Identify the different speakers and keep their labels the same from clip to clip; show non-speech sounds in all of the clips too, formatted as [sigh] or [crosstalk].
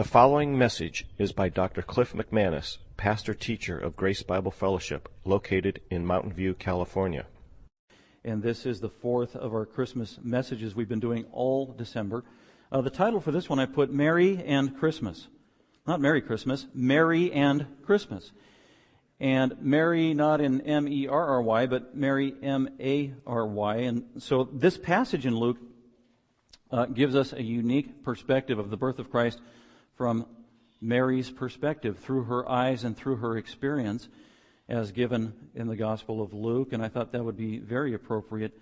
Speaker 1: The following message is by Dr. Cliff McManus, pastor teacher of Grace Bible Fellowship, located in Mountain View, California.
Speaker 2: And this is the fourth of our Christmas messages we've been doing all December. Uh, the title for this one I put Merry and Christmas. Not Merry Christmas, Merry and Christmas. And Mary, not in M-E-R-R-Y, but Mary, M-A-R-Y. And so this passage in Luke uh, gives us a unique perspective of the birth of Christ from Mary's perspective through her eyes and through her experience as given in the Gospel of Luke. And I thought that would be very appropriate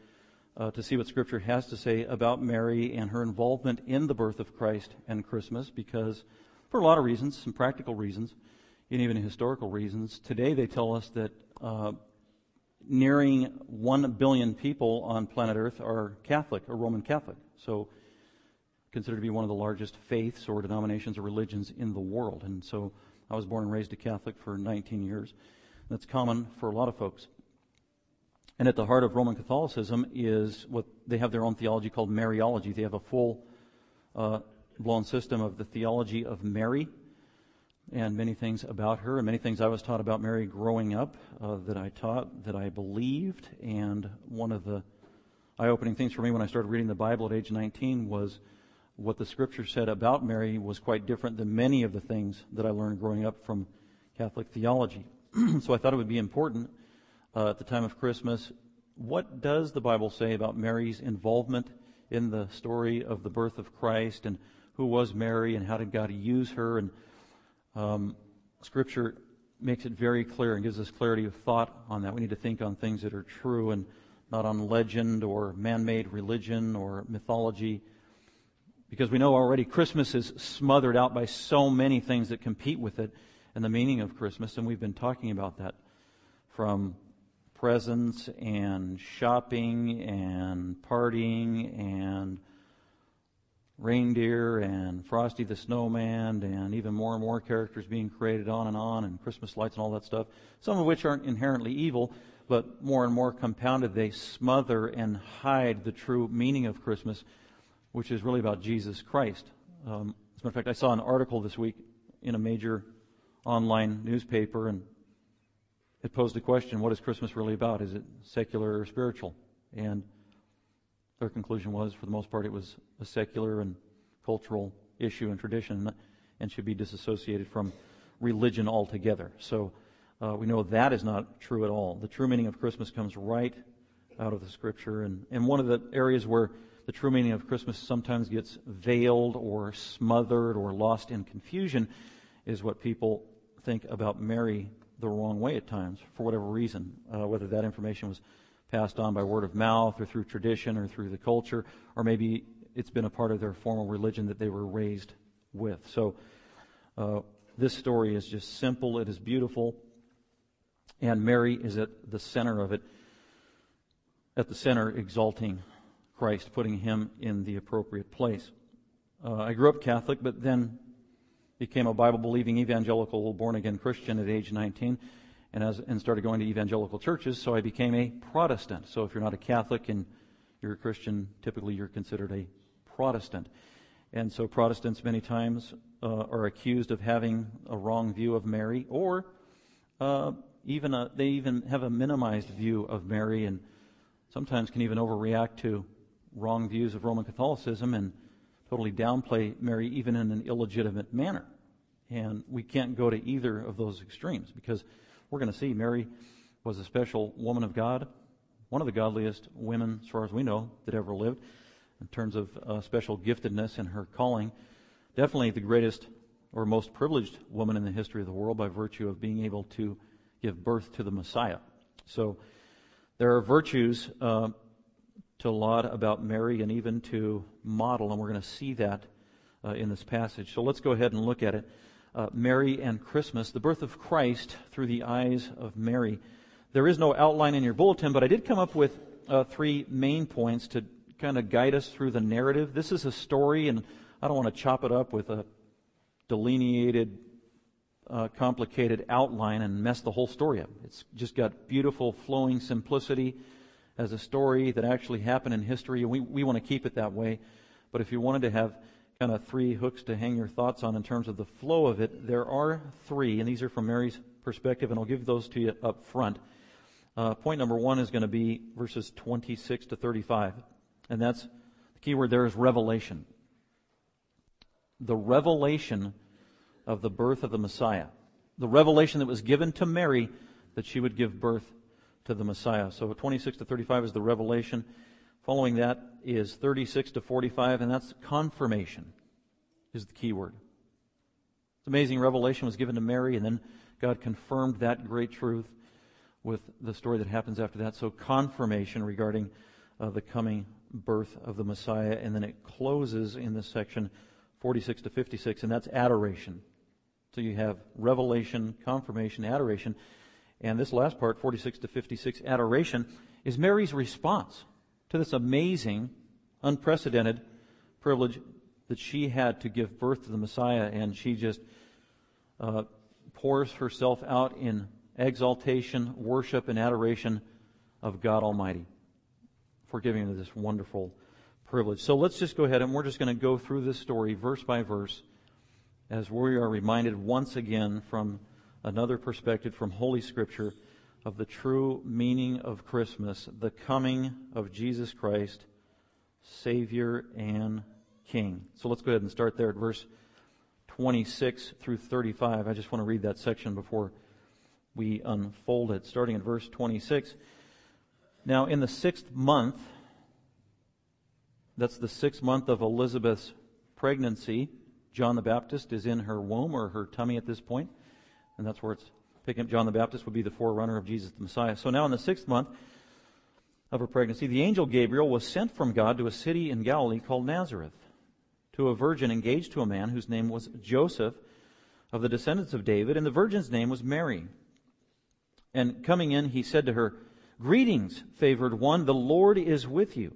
Speaker 2: uh, to see what Scripture has to say about Mary and her involvement in the birth of Christ and Christmas because for a lot of reasons, some practical reasons, and even historical reasons, today they tell us that uh, nearing 1 billion people on planet Earth are Catholic or Roman Catholic. So considered to be one of the largest faiths or denominations or religions in the world. And so I was born and raised a Catholic for 19 years. That's common for a lot of folks. And at the heart of Roman Catholicism is what they have their own theology called Mariology. They have a full uh, blown system of the theology of Mary and many things about her and many things I was taught about Mary growing up uh, that I taught, that I believed. And one of the eye opening things for me when I started reading the Bible at age 19 was what the scripture said about Mary was quite different than many of the things that I learned growing up from Catholic theology. [clears throat] so I thought it would be important uh, at the time of Christmas. What does the Bible say about Mary's involvement in the story of the birth of Christ and who was Mary and how did God use her? And um, Scripture makes it very clear and gives us clarity of thought on that. We need to think on things that are true and not on legend or man-made religion or mythology because we know already Christmas is smothered out by so many things that compete with it and the meaning of Christmas, and we've been talking about that. From presents and shopping and partying and reindeer and Frosty the Snowman and even more and more characters being created on and on and Christmas lights and all that stuff, some of which aren't inherently evil, but more and more compounded, they smother and hide the true meaning of Christmas which is really about Jesus Christ. Um, as a matter of fact, I saw an article this week in a major online newspaper, and it posed the question, what is Christmas really about? Is it secular or spiritual? And their conclusion was, for the most part, it was a secular and cultural issue and tradition and should be disassociated from religion altogether. So uh, we know that is not true at all. The true meaning of Christmas comes right out of the scripture. And, and one of the areas where the true meaning of Christmas sometimes gets veiled or smothered or lost in confusion is what people think about Mary the wrong way at times for whatever reason, uh, whether that information was passed on by word of mouth or through tradition or through the culture, or maybe it's been a part of their formal religion that they were raised with. So uh, this story is just simple. It is beautiful, and Mary is at the center of it. At the center, exalting Christ, putting him in the appropriate place. Uh, I grew up Catholic, but then became a Bible believing evangelical born again Christian at age 19 and, as, and started going to evangelical churches, so I became a Protestant. So if you're not a Catholic and you're a Christian, typically you're considered a Protestant. And so Protestants many times uh, are accused of having a wrong view of Mary, or uh, even a, they even have a minimized view of Mary, and sometimes can even overreact to wrong views of Roman Catholicism and totally downplay Mary even in an illegitimate manner. And we can't go to either of those extremes because we're going to see Mary was a special woman of God, one of the godliest women, as far as we know, that ever lived in terms of uh, special giftedness in her calling. Definitely the greatest or most privileged woman in the history of the world by virtue of being able to give birth to the Messiah. So there are virtues uh, to laud about Mary and even to model, and we're going to see that uh, in this passage. So let's go ahead and look at it. Uh, Mary and Christmas, the birth of Christ through the eyes of Mary. There is no outline in your bulletin, but I did come up with uh, three main points to kind of guide us through the narrative. This is a story, and I don't want to chop it up with a delineated, uh, complicated outline and mess the whole story up. It's just got beautiful, flowing simplicity as a story that actually happened in history, we, we want to keep it that way. But if you wanted to have kind of three hooks to hang your thoughts on in terms of the flow of it. There are three, and these are from Mary's perspective, and I'll give those to you up front. Uh, point number one is going to be verses 26 to 35, and that's the key word there is revelation. The revelation of the birth of the Messiah. The revelation that was given to Mary that she would give birth to the Messiah. So 26 to 35 is the revelation. Following that is 36 to 45, and that's confirmation, is the key word. It's amazing. Revelation was given to Mary, and then God confirmed that great truth with the story that happens after that. So confirmation regarding uh, the coming birth of the Messiah, and then it closes in this section 46 to 56, and that's adoration. So you have revelation, confirmation, adoration. And this last part, 46 to 56, adoration, is Mary's response to this amazing, unprecedented privilege that she had to give birth to the Messiah, and she just uh, pours herself out in exaltation, worship, and adoration of God Almighty for giving her this wonderful privilege. So let's just go ahead and we're just going to go through this story verse by verse as we are reminded once again from another perspective from Holy Scripture of the true meaning of Christmas, the coming of Jesus Christ, Savior and King. So let's go ahead and start there at verse 26 through 35. I just want to read that section before we unfold it. Starting at verse 26. Now, in the sixth month, that's the sixth month of Elizabeth's pregnancy, John the Baptist is in her womb or her tummy at this point, and that's where it's picking up John the Baptist would be the forerunner of Jesus the Messiah. So now in the sixth month of her pregnancy, the angel Gabriel was sent from God to a city in Galilee called Nazareth to a virgin engaged to a man whose name was Joseph of the descendants of David, and the virgin's name was Mary. And coming in, he said to her, Greetings, favored one, the Lord is with you.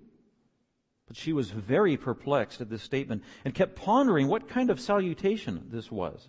Speaker 2: But she was very perplexed at this statement and kept pondering what kind of salutation this was.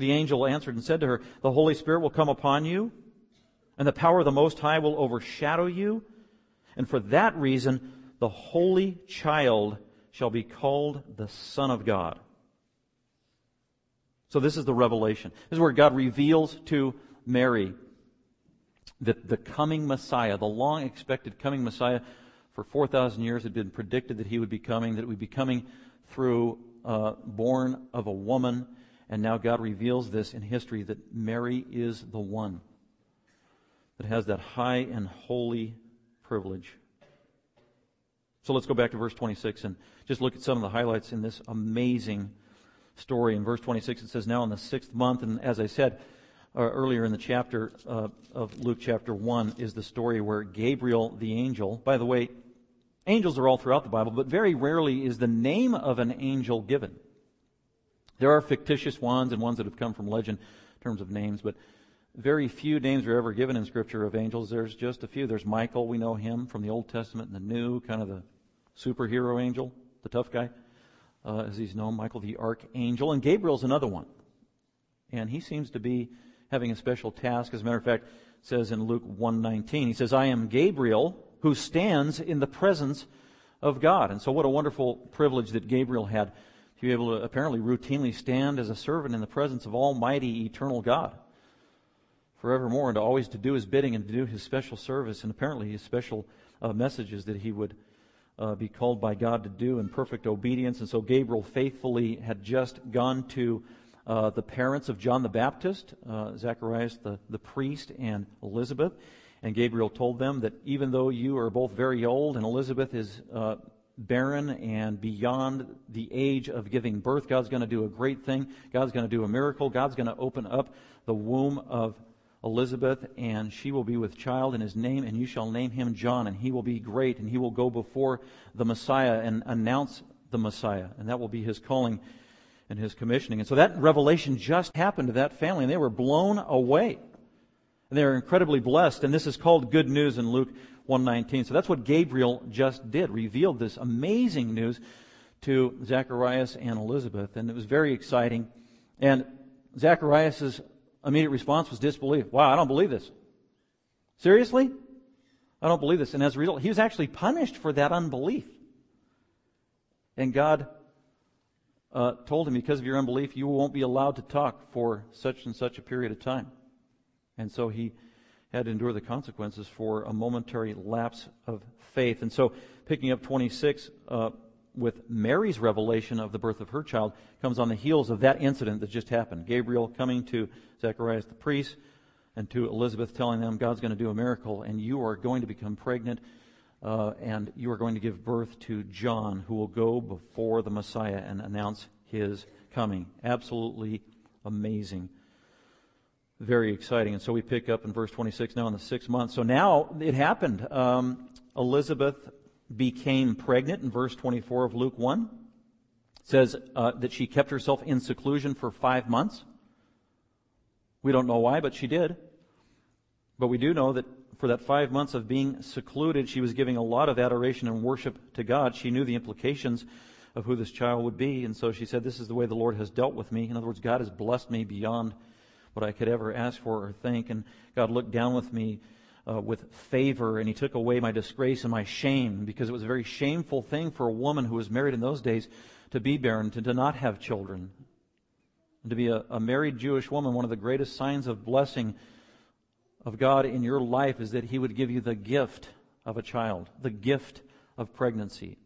Speaker 2: The angel answered and said to her, The Holy Spirit will come upon you, and the power of the Most High will overshadow you. And for that reason, the Holy Child shall be called the Son of God. So this is the revelation. This is where God reveals to Mary that the coming Messiah, the long expected coming Messiah, for 4,000 years had been predicted that he would be coming, that it would be coming through, uh, born of a woman, and now God reveals this in history that Mary is the one that has that high and holy privilege. So let's go back to verse 26 and just look at some of the highlights in this amazing story. In verse 26, it says, Now in the sixth month, and as I said uh, earlier in the chapter uh, of Luke chapter 1, is the story where Gabriel the angel, by the way, angels are all throughout the Bible, but very rarely is the name of an angel given. There are fictitious ones and ones that have come from legend in terms of names, but very few names are ever given in Scripture of angels. There's just a few. There's Michael, we know him from the Old Testament and the New, kind of the superhero angel, the tough guy, uh, as he's known, Michael the archangel. And Gabriel's another one. And he seems to be having a special task. As a matter of fact, says in Luke 119, he says, I am Gabriel who stands in the presence of God. And so what a wonderful privilege that Gabriel had to be able to apparently routinely stand as a servant in the presence of Almighty Eternal God forevermore and to always to do his bidding and to do his special service and apparently his special uh, messages that he would uh, be called by God to do in perfect obedience. And so Gabriel faithfully had just gone to uh, the parents of John the Baptist, uh, Zacharias the, the priest, and Elizabeth. And Gabriel told them that even though you are both very old and Elizabeth is uh, barren and beyond the age of giving birth. God's going to do a great thing. God's going to do a miracle. God's going to open up the womb of Elizabeth, and she will be with child in his name, and you shall name him John, and he will be great, and he will go before the Messiah and announce the Messiah, and that will be his calling and his commissioning. And so that revelation just happened to that family, and they were blown away. And they were incredibly blessed, and this is called good news in Luke 119. So that's what Gabriel just did, revealed this amazing news to Zacharias and Elizabeth, and it was very exciting. And Zacharias' immediate response was disbelief. Wow, I don't believe this. Seriously? I don't believe this. And as a result, he was actually punished for that unbelief. And God uh, told him, because of your unbelief, you won't be allowed to talk for such and such a period of time. And so he had to endure the consequences for a momentary lapse of faith. And so, picking up 26 uh, with Mary's revelation of the birth of her child comes on the heels of that incident that just happened. Gabriel coming to Zacharias the priest and to Elizabeth telling them God's going to do a miracle and you are going to become pregnant uh, and you are going to give birth to John, who will go before the Messiah and announce his coming. Absolutely amazing. Very exciting. And so we pick up in verse 26 now in the sixth month. So now it happened. Um, Elizabeth became pregnant in verse 24 of Luke 1. It says uh, that she kept herself in seclusion for five months. We don't know why, but she did. But we do know that for that five months of being secluded, she was giving a lot of adoration and worship to God. She knew the implications of who this child would be, and so she said, This is the way the Lord has dealt with me. In other words, God has blessed me beyond what I could ever ask for or think, and God looked down with me. Uh, with favor, and he took away my disgrace and my shame because it was a very shameful thing for a woman who was married in those days to be barren, to, to not have children. And to be a, a married Jewish woman, one of the greatest signs of blessing of God in your life is that He would give you the gift of a child, the gift of pregnancy.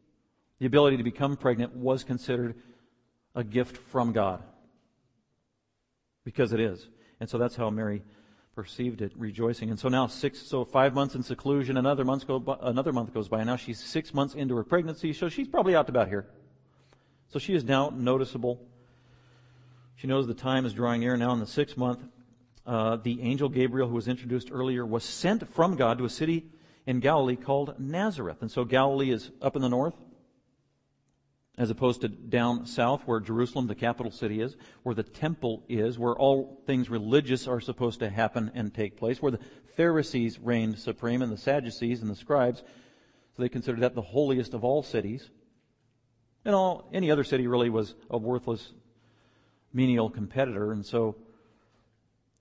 Speaker 2: The ability to become pregnant was considered a gift from God. Because it is. And so that's how Mary perceived it, rejoicing. And so now six, so five months in seclusion, another month, go by, another month goes by, and now she's six months into her pregnancy, so she's probably out about here. So she is now noticeable. She knows the time is drawing near. Now in the sixth month, uh, the angel Gabriel, who was introduced earlier, was sent from God to a city in Galilee called Nazareth. And so Galilee is up in the north, as opposed to down south where Jerusalem, the capital city, is, where the temple is, where all things religious are supposed to happen and take place, where the Pharisees reigned supreme and the Sadducees and the scribes. So they considered that the holiest of all cities. And all, any other city really was a worthless, menial competitor. And so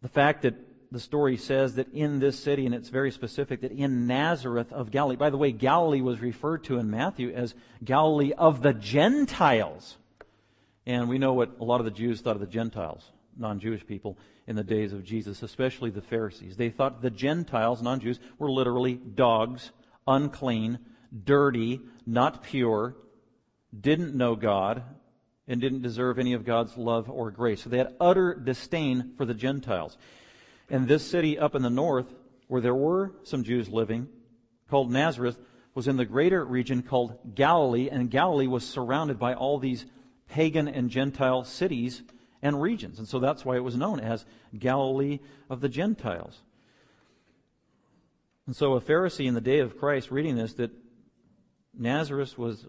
Speaker 2: the fact that the story says that in this city, and it's very specific, that in Nazareth of Galilee, by the way, Galilee was referred to in Matthew as Galilee of the Gentiles. And we know what a lot of the Jews thought of the Gentiles, non Jewish people, in the days of Jesus, especially the Pharisees. They thought the Gentiles, non Jews, were literally dogs, unclean, dirty, not pure, didn't know God, and didn't deserve any of God's love or grace. So they had utter disdain for the Gentiles. And this city up in the north, where there were some Jews living, called Nazareth, was in the greater region called Galilee, and Galilee was surrounded by all these pagan and Gentile cities and regions. And so that's why it was known as Galilee of the Gentiles. And so a Pharisee in the day of Christ reading this, that Nazareth was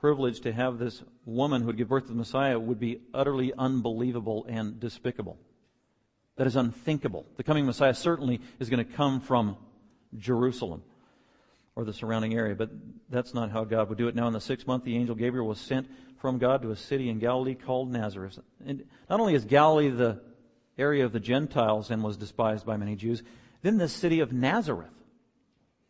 Speaker 2: privileged to have this woman who would give birth to the Messiah would be utterly unbelievable and despicable. That is unthinkable. The coming Messiah certainly is going to come from Jerusalem or the surrounding area, but that's not how God would do it. Now, in the sixth month, the angel Gabriel was sent from God to a city in Galilee called Nazareth. And not only is Galilee the area of the Gentiles and was despised by many Jews, then the city of Nazareth.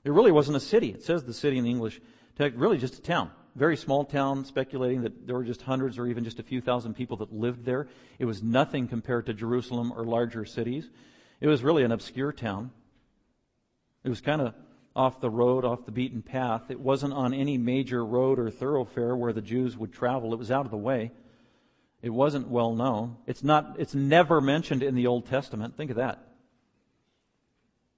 Speaker 2: It really wasn't a city. It says the city in the English text, really just a town very small town, speculating that there were just hundreds or even just a few thousand people that lived there. It was nothing compared to Jerusalem or larger cities. It was really an obscure town. It was kind of off the road, off the beaten path. It wasn't on any major road or thoroughfare where the Jews would travel. It was out of the way. It wasn't well known. It's not, it's never mentioned in the Old Testament. Think of that.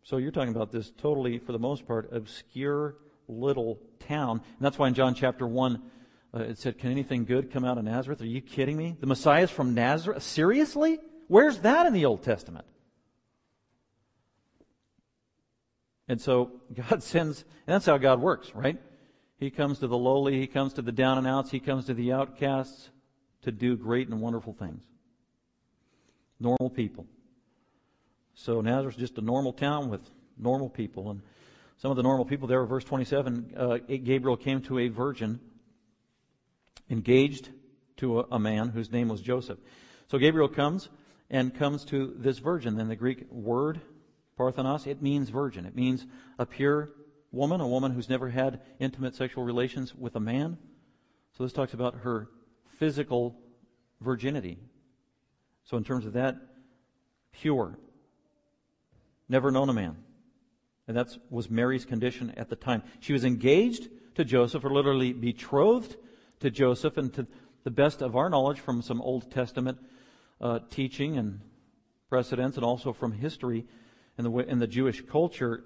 Speaker 2: So you're talking about this totally, for the most part, obscure little town. And that's why in John chapter 1, uh, it said, Can anything good come out of Nazareth? Are you kidding me? The Messiah is from Nazareth? Seriously? Where's that in the Old Testament? And so [laughs] God sends, and that's how God works, right? He comes to the lowly, He comes to the down and outs, He comes to the outcasts, to do great and wonderful things. Normal people. So Nazareth's just a normal town with normal people. And some of the normal people there, verse 27, uh, Gabriel came to a virgin engaged to a, a man whose name was Joseph. So Gabriel comes and comes to this virgin. Then the Greek word, parthenos, it means virgin. It means a pure woman, a woman who's never had intimate sexual relations with a man. So this talks about her physical virginity. So in terms of that, pure. Never known a man. And that was Mary's condition at the time. She was engaged to Joseph, or literally betrothed to Joseph, and to the best of our knowledge from some Old Testament uh, teaching and precedents, and also from history in the, in the Jewish culture,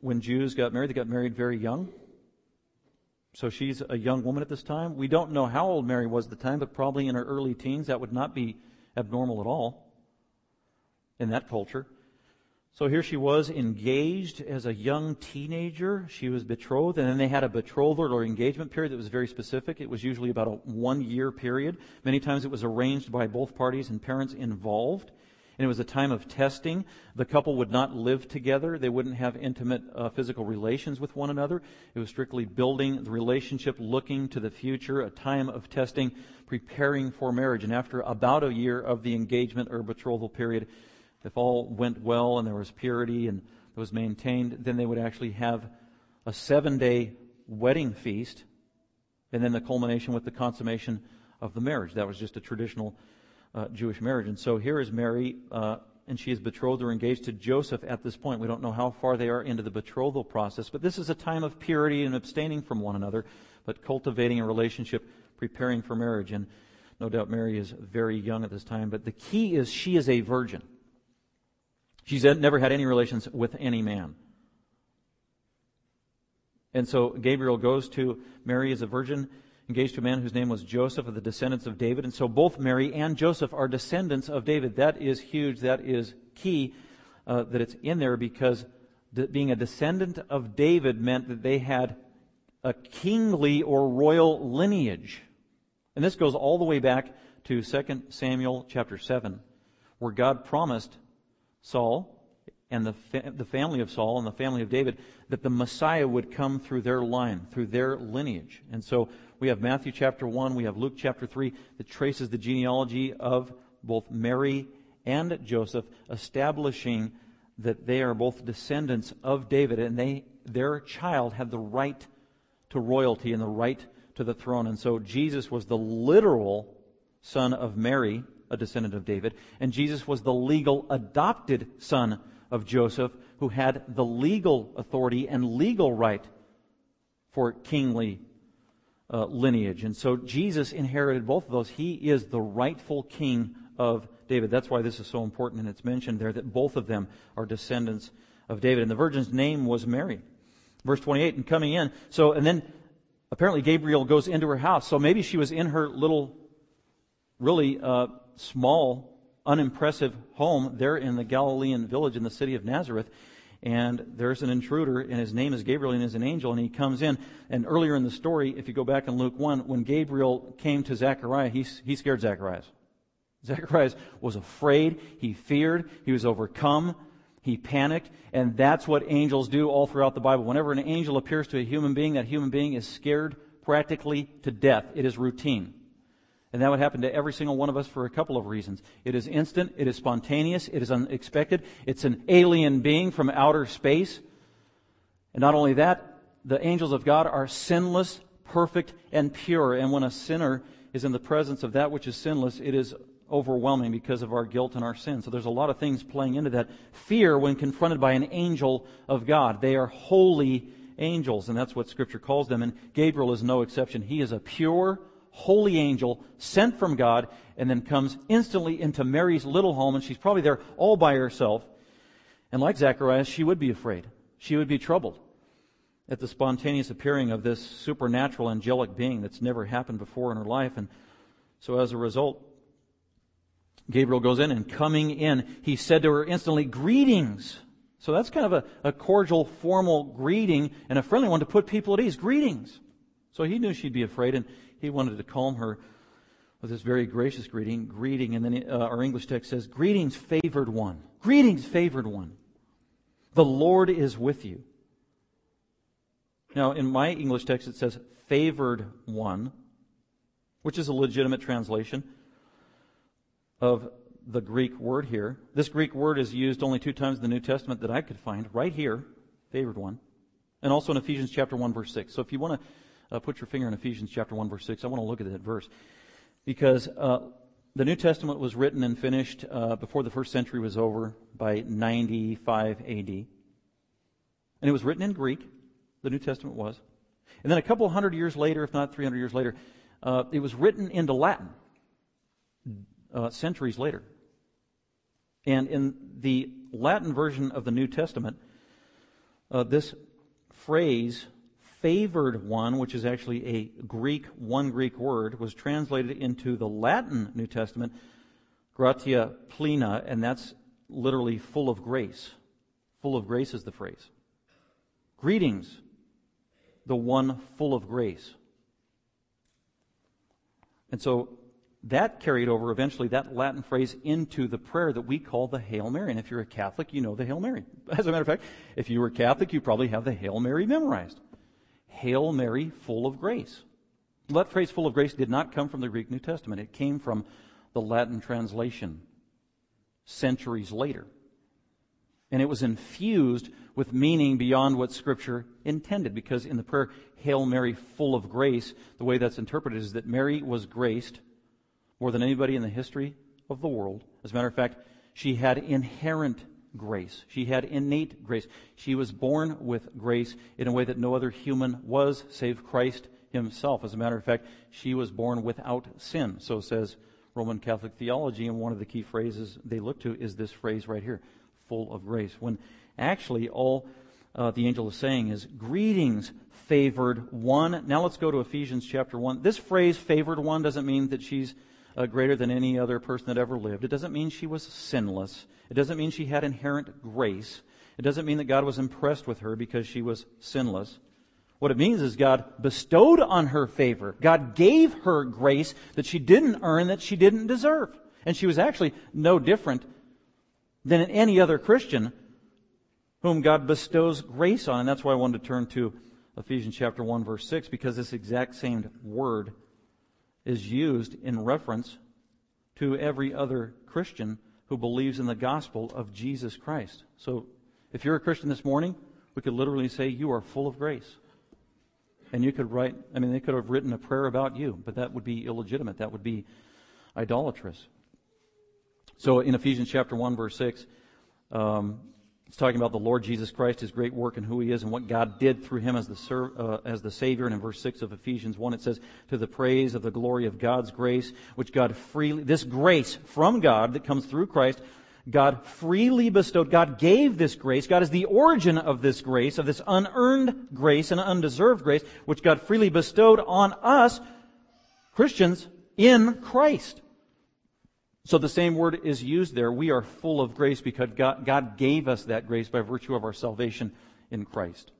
Speaker 2: when Jews got married, they got married very young. So she's a young woman at this time. We don't know how old Mary was at the time, but probably in her early teens. That would not be abnormal at all in that culture. So here she was engaged as a young teenager. She was betrothed, and then they had a betrothal or engagement period that was very specific. It was usually about a one year period. Many times it was arranged by both parties and parents involved. And it was a time of testing. The couple would not live together. They wouldn't have intimate uh, physical relations with one another. It was strictly building the relationship, looking to the future, a time of testing, preparing for marriage. And after about a year of the engagement or betrothal period, if all went well and there was purity and it was maintained, then they would actually have a seven day wedding feast and then the culmination with the consummation of the marriage. That was just a traditional uh, Jewish marriage. And so here is Mary, uh, and she is betrothed or engaged to Joseph at this point. We don't know how far they are into the betrothal process, but this is a time of purity and abstaining from one another, but cultivating a relationship, preparing for marriage. And no doubt Mary is very young at this time, but the key is she is a virgin. She's never had any relations with any man. And so Gabriel goes to Mary as a virgin, engaged to a man whose name was Joseph of the descendants of David. And so both Mary and Joseph are descendants of David. That is huge. That is key uh, that it's in there because being a descendant of David meant that they had a kingly or royal lineage. And this goes all the way back to 2 Samuel chapter 7, where God promised Saul and the, fa- the family of Saul and the family of David that the Messiah would come through their line, through their lineage. And so we have Matthew chapter 1, we have Luke chapter 3 that traces the genealogy of both Mary and Joseph, establishing that they are both descendants of David and they, their child had the right to royalty and the right to the throne. And so Jesus was the literal son of Mary, a descendant of David, and Jesus was the legal adopted son of Joseph, who had the legal authority and legal right for kingly uh, lineage. And so Jesus inherited both of those. He is the rightful king of David. That's why this is so important, and it's mentioned there that both of them are descendants of David. And the virgin's name was Mary. Verse 28, and coming in, so, and then apparently Gabriel goes into her house. So maybe she was in her little, really uh, small, unimpressive home there in the Galilean village in the city of Nazareth. And there's an intruder, and his name is Gabriel, and is an angel, and he comes in. And earlier in the story, if you go back in Luke 1, when Gabriel came to Zechariah, he, he scared Zacharias. Zacharias was afraid, he feared, he was overcome, he panicked, and that's what angels do all throughout the Bible. Whenever an angel appears to a human being, that human being is scared practically to death. It is routine. And that would happen to every single one of us for a couple of reasons. It is instant, it is spontaneous, it is unexpected, it's an alien being from outer space. And not only that, the angels of God are sinless, perfect, and pure. And when a sinner is in the presence of that which is sinless, it is overwhelming because of our guilt and our sin. So there's a lot of things playing into that. Fear when confronted by an angel of God. They are holy angels, and that's what Scripture calls them. And Gabriel is no exception. He is a pure, holy angel sent from God and then comes instantly into Mary's little home and she's probably there all by herself. And like Zacharias, she would be afraid. She would be troubled at the spontaneous appearing of this supernatural angelic being that's never happened before in her life. And so as a result, Gabriel goes in and coming in, he said to her instantly, greetings. So that's kind of a, a cordial, formal greeting and a friendly one to put people at ease. Greetings. So he knew she'd be afraid and he wanted to calm her with this very gracious greeting, greeting, and then uh, our English text says, Greetings, favored one. Greetings, favored one. The Lord is with you. Now, in my English text, it says, favored one, which is a legitimate translation of the Greek word here. This Greek word is used only two times in the New Testament that I could find, right here, favored one, and also in Ephesians chapter 1, verse 6. So if you want to uh, put your finger in Ephesians chapter 1, verse 6, I want to look at that verse because uh, the New Testament was written and finished uh, before the first century was over by 95 AD. And it was written in Greek, the New Testament was. And then a couple hundred years later, if not 300 years later, uh, it was written into Latin uh, centuries later. And in the Latin version of the New Testament, uh, this phrase favored one, which is actually a Greek, one Greek word, was translated into the Latin New Testament, gratia plena, and that's literally full of grace. Full of grace is the phrase. Greetings, the one full of grace. And so that carried over eventually that Latin phrase into the prayer that we call the Hail Mary. And if you're a Catholic, you know the Hail Mary. [laughs] As a matter of fact, if you were Catholic, you probably have the Hail Mary memorized. Hail Mary, full of grace. That phrase, full of grace, did not come from the Greek New Testament. It came from the Latin translation centuries later. And it was infused with meaning beyond what Scripture intended, because in the prayer, Hail Mary, full of grace, the way that's interpreted is that Mary was graced more than anybody in the history of the world. As a matter of fact, she had inherent grace. She had innate grace. She was born with grace in a way that no other human was, save Christ himself. As a matter of fact, she was born without sin. So says Roman Catholic theology, and one of the key phrases they look to is this phrase right here, full of grace. When actually all uh, the angel is saying is, greetings, favored one. Now let's go to Ephesians chapter 1. This phrase, favored one, doesn't mean that she's uh, greater than any other person that ever lived. It doesn't mean she was sinless. It doesn't mean she had inherent grace. It doesn't mean that God was impressed with her because she was sinless. What it means is God bestowed on her favor. God gave her grace that she didn't earn, that she didn't deserve. And she was actually no different than any other Christian whom God bestows grace on. And that's why I wanted to turn to Ephesians chapter 1 verse 6 because this exact same word is used in reference to every other Christian who believes in the gospel of Jesus Christ. So if you're a Christian this morning, we could literally say you are full of grace. And you could write, I mean, they could have written a prayer about you, but that would be illegitimate. That would be idolatrous. So in Ephesians chapter 1, verse 6, um, it's talking about the Lord Jesus Christ, His great work and who He is and what God did through Him as the, uh, as the Savior. And in verse 6 of Ephesians 1, it says, to the praise of the glory of God's grace, which God freely, this grace from God that comes through Christ, God freely bestowed, God gave this grace. God is the origin of this grace, of this unearned grace and undeserved grace, which God freely bestowed on us, Christians, in Christ. So the same word is used there. We are full of grace because God, God, gave us that grace by virtue of our salvation in Christ.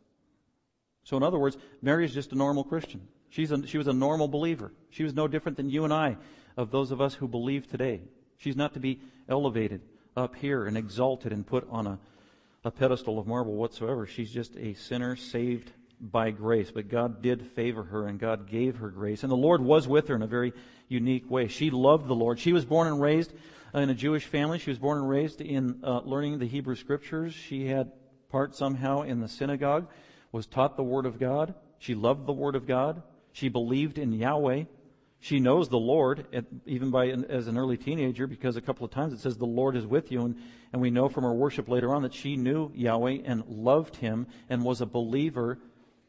Speaker 2: So in other words, Mary is just a normal Christian. She's a, she was a normal believer. She was no different than you and I, of those of us who believe today. She's not to be elevated up here and exalted and put on a, a pedestal of marble whatsoever. She's just a sinner saved by grace, but God did favor her and God gave her grace. And the Lord was with her in a very unique way. She loved the Lord. She was born and raised in a Jewish family. She was born and raised in uh, learning the Hebrew scriptures. She had part somehow in the synagogue, was taught the Word of God. She loved the Word of God. She believed in Yahweh. She knows the Lord, even by as an early teenager, because a couple of times it says the Lord is with you, and, and we know from her worship later on that she knew Yahweh and loved Him and was a believer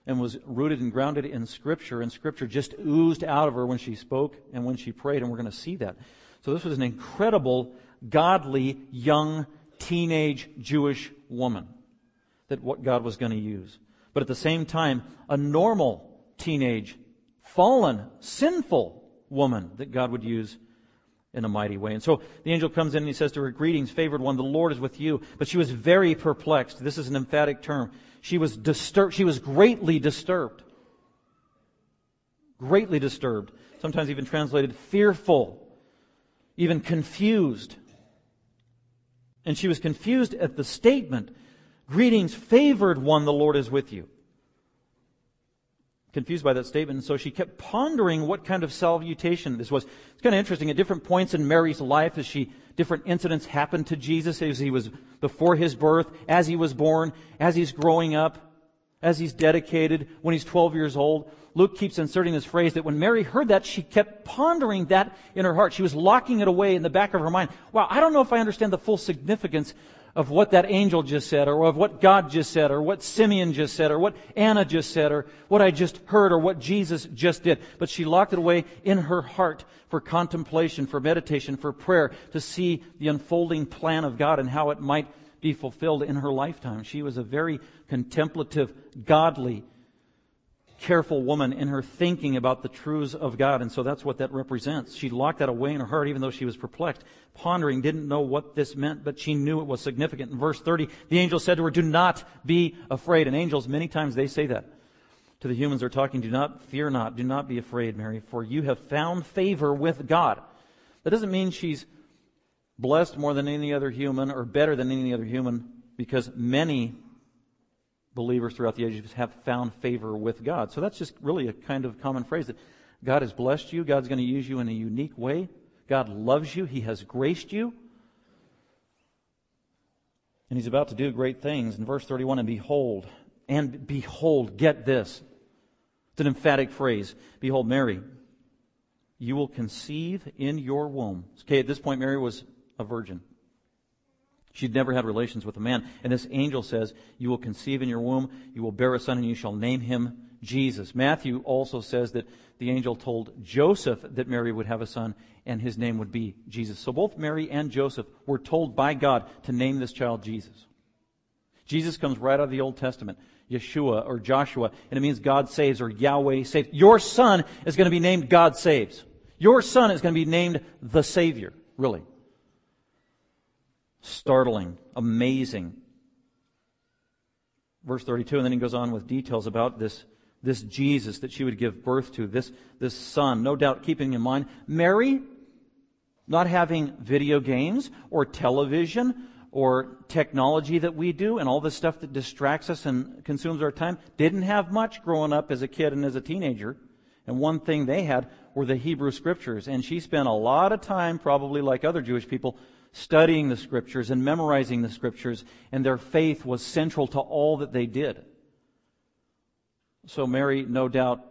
Speaker 2: and was rooted and grounded in Scripture, and Scripture just oozed out of her when she spoke and when she prayed, and we're going to see that. So this was an incredible, godly, young, teenage Jewish woman that what God was going to use. But at the same time, a normal teenage, fallen, sinful woman that God would use in a mighty way. And so the angel comes in and he says to her, Greetings, favored one, the Lord is with you. But she was very perplexed. This is an emphatic term. She was disturbed. She was greatly disturbed. greatly disturbed, sometimes even translated fearful, even confused. And she was confused at the statement, Greetings, favored one, the Lord is with you. Confused by that statement, and so she kept pondering what kind of salutation this was. It's kind of interesting. At different points in Mary's life, as she different incidents happened to Jesus as he was before his birth, as he was born, as he's growing up, as he's dedicated, when he's 12 years old. Luke keeps inserting this phrase that when Mary heard that, she kept pondering that in her heart. She was locking it away in the back of her mind. Wow, I don't know if I understand the full significance of what that angel just said, or of what God just said, or what Simeon just said, or what Anna just said, or what I just heard, or what Jesus just did. But she locked it away in her heart for contemplation, for meditation, for prayer, to see the unfolding plan of God and how it might be fulfilled in her lifetime. She was a very contemplative, godly, careful woman in her thinking about the truths of God. And so that's what that represents. She locked that away in her heart, even though she was perplexed, pondering, didn't know what this meant, but she knew it was significant. In verse 30, the angel said to her, do not be afraid. And angels, many times they say that to the humans they're talking, do not fear not, do not be afraid, Mary, for you have found favor with God. That doesn't mean she's blessed more than any other human or better than any other human because many believers throughout the ages have found favor with God. So that's just really a kind of common phrase that God has blessed you. God's going to use you in a unique way. God loves you. He has graced you. And he's about to do great things. In verse 31, and behold, and behold, get this. It's an emphatic phrase. Behold, Mary, you will conceive in your womb. Okay, at this point, Mary was a virgin. She'd never had relations with a man. And this angel says, You will conceive in your womb, you will bear a son, and you shall name him Jesus. Matthew also says that the angel told Joseph that Mary would have a son, and his name would be Jesus. So both Mary and Joseph were told by God to name this child Jesus. Jesus comes right out of the Old Testament. Yeshua or Joshua, and it means God saves or Yahweh saves. Your son is going to be named God saves. Your son is going to be named the Savior, really startling, amazing. Verse 32, and then he goes on with details about this, this Jesus that she would give birth to, this, this son. No doubt keeping in mind, Mary, not having video games or television or technology that we do and all this stuff that distracts us and consumes our time, didn't have much growing up as a kid and as a teenager. And one thing they had were the Hebrew scriptures. And she spent a lot of time, probably like other Jewish people, studying the scriptures and memorizing the scriptures, and their faith was central to all that they did. So Mary, no doubt,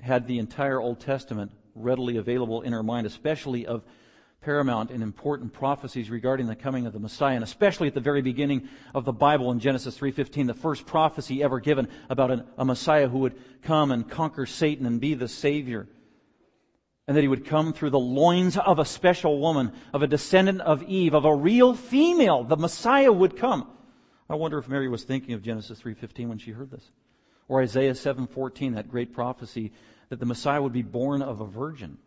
Speaker 2: had the entire Old Testament readily available in her mind, especially of paramount and important prophecies regarding the coming of the Messiah, and especially at the very beginning of the Bible in Genesis 3.15, the first prophecy ever given about a, a Messiah who would come and conquer Satan and be the Savior and that he would come through the loins of a special woman, of a descendant of Eve, of a real female. The Messiah would come. I wonder if Mary was thinking of Genesis 3:15 when she heard this. Or Isaiah 7:14, that great prophecy that the Messiah would be born of a virgin.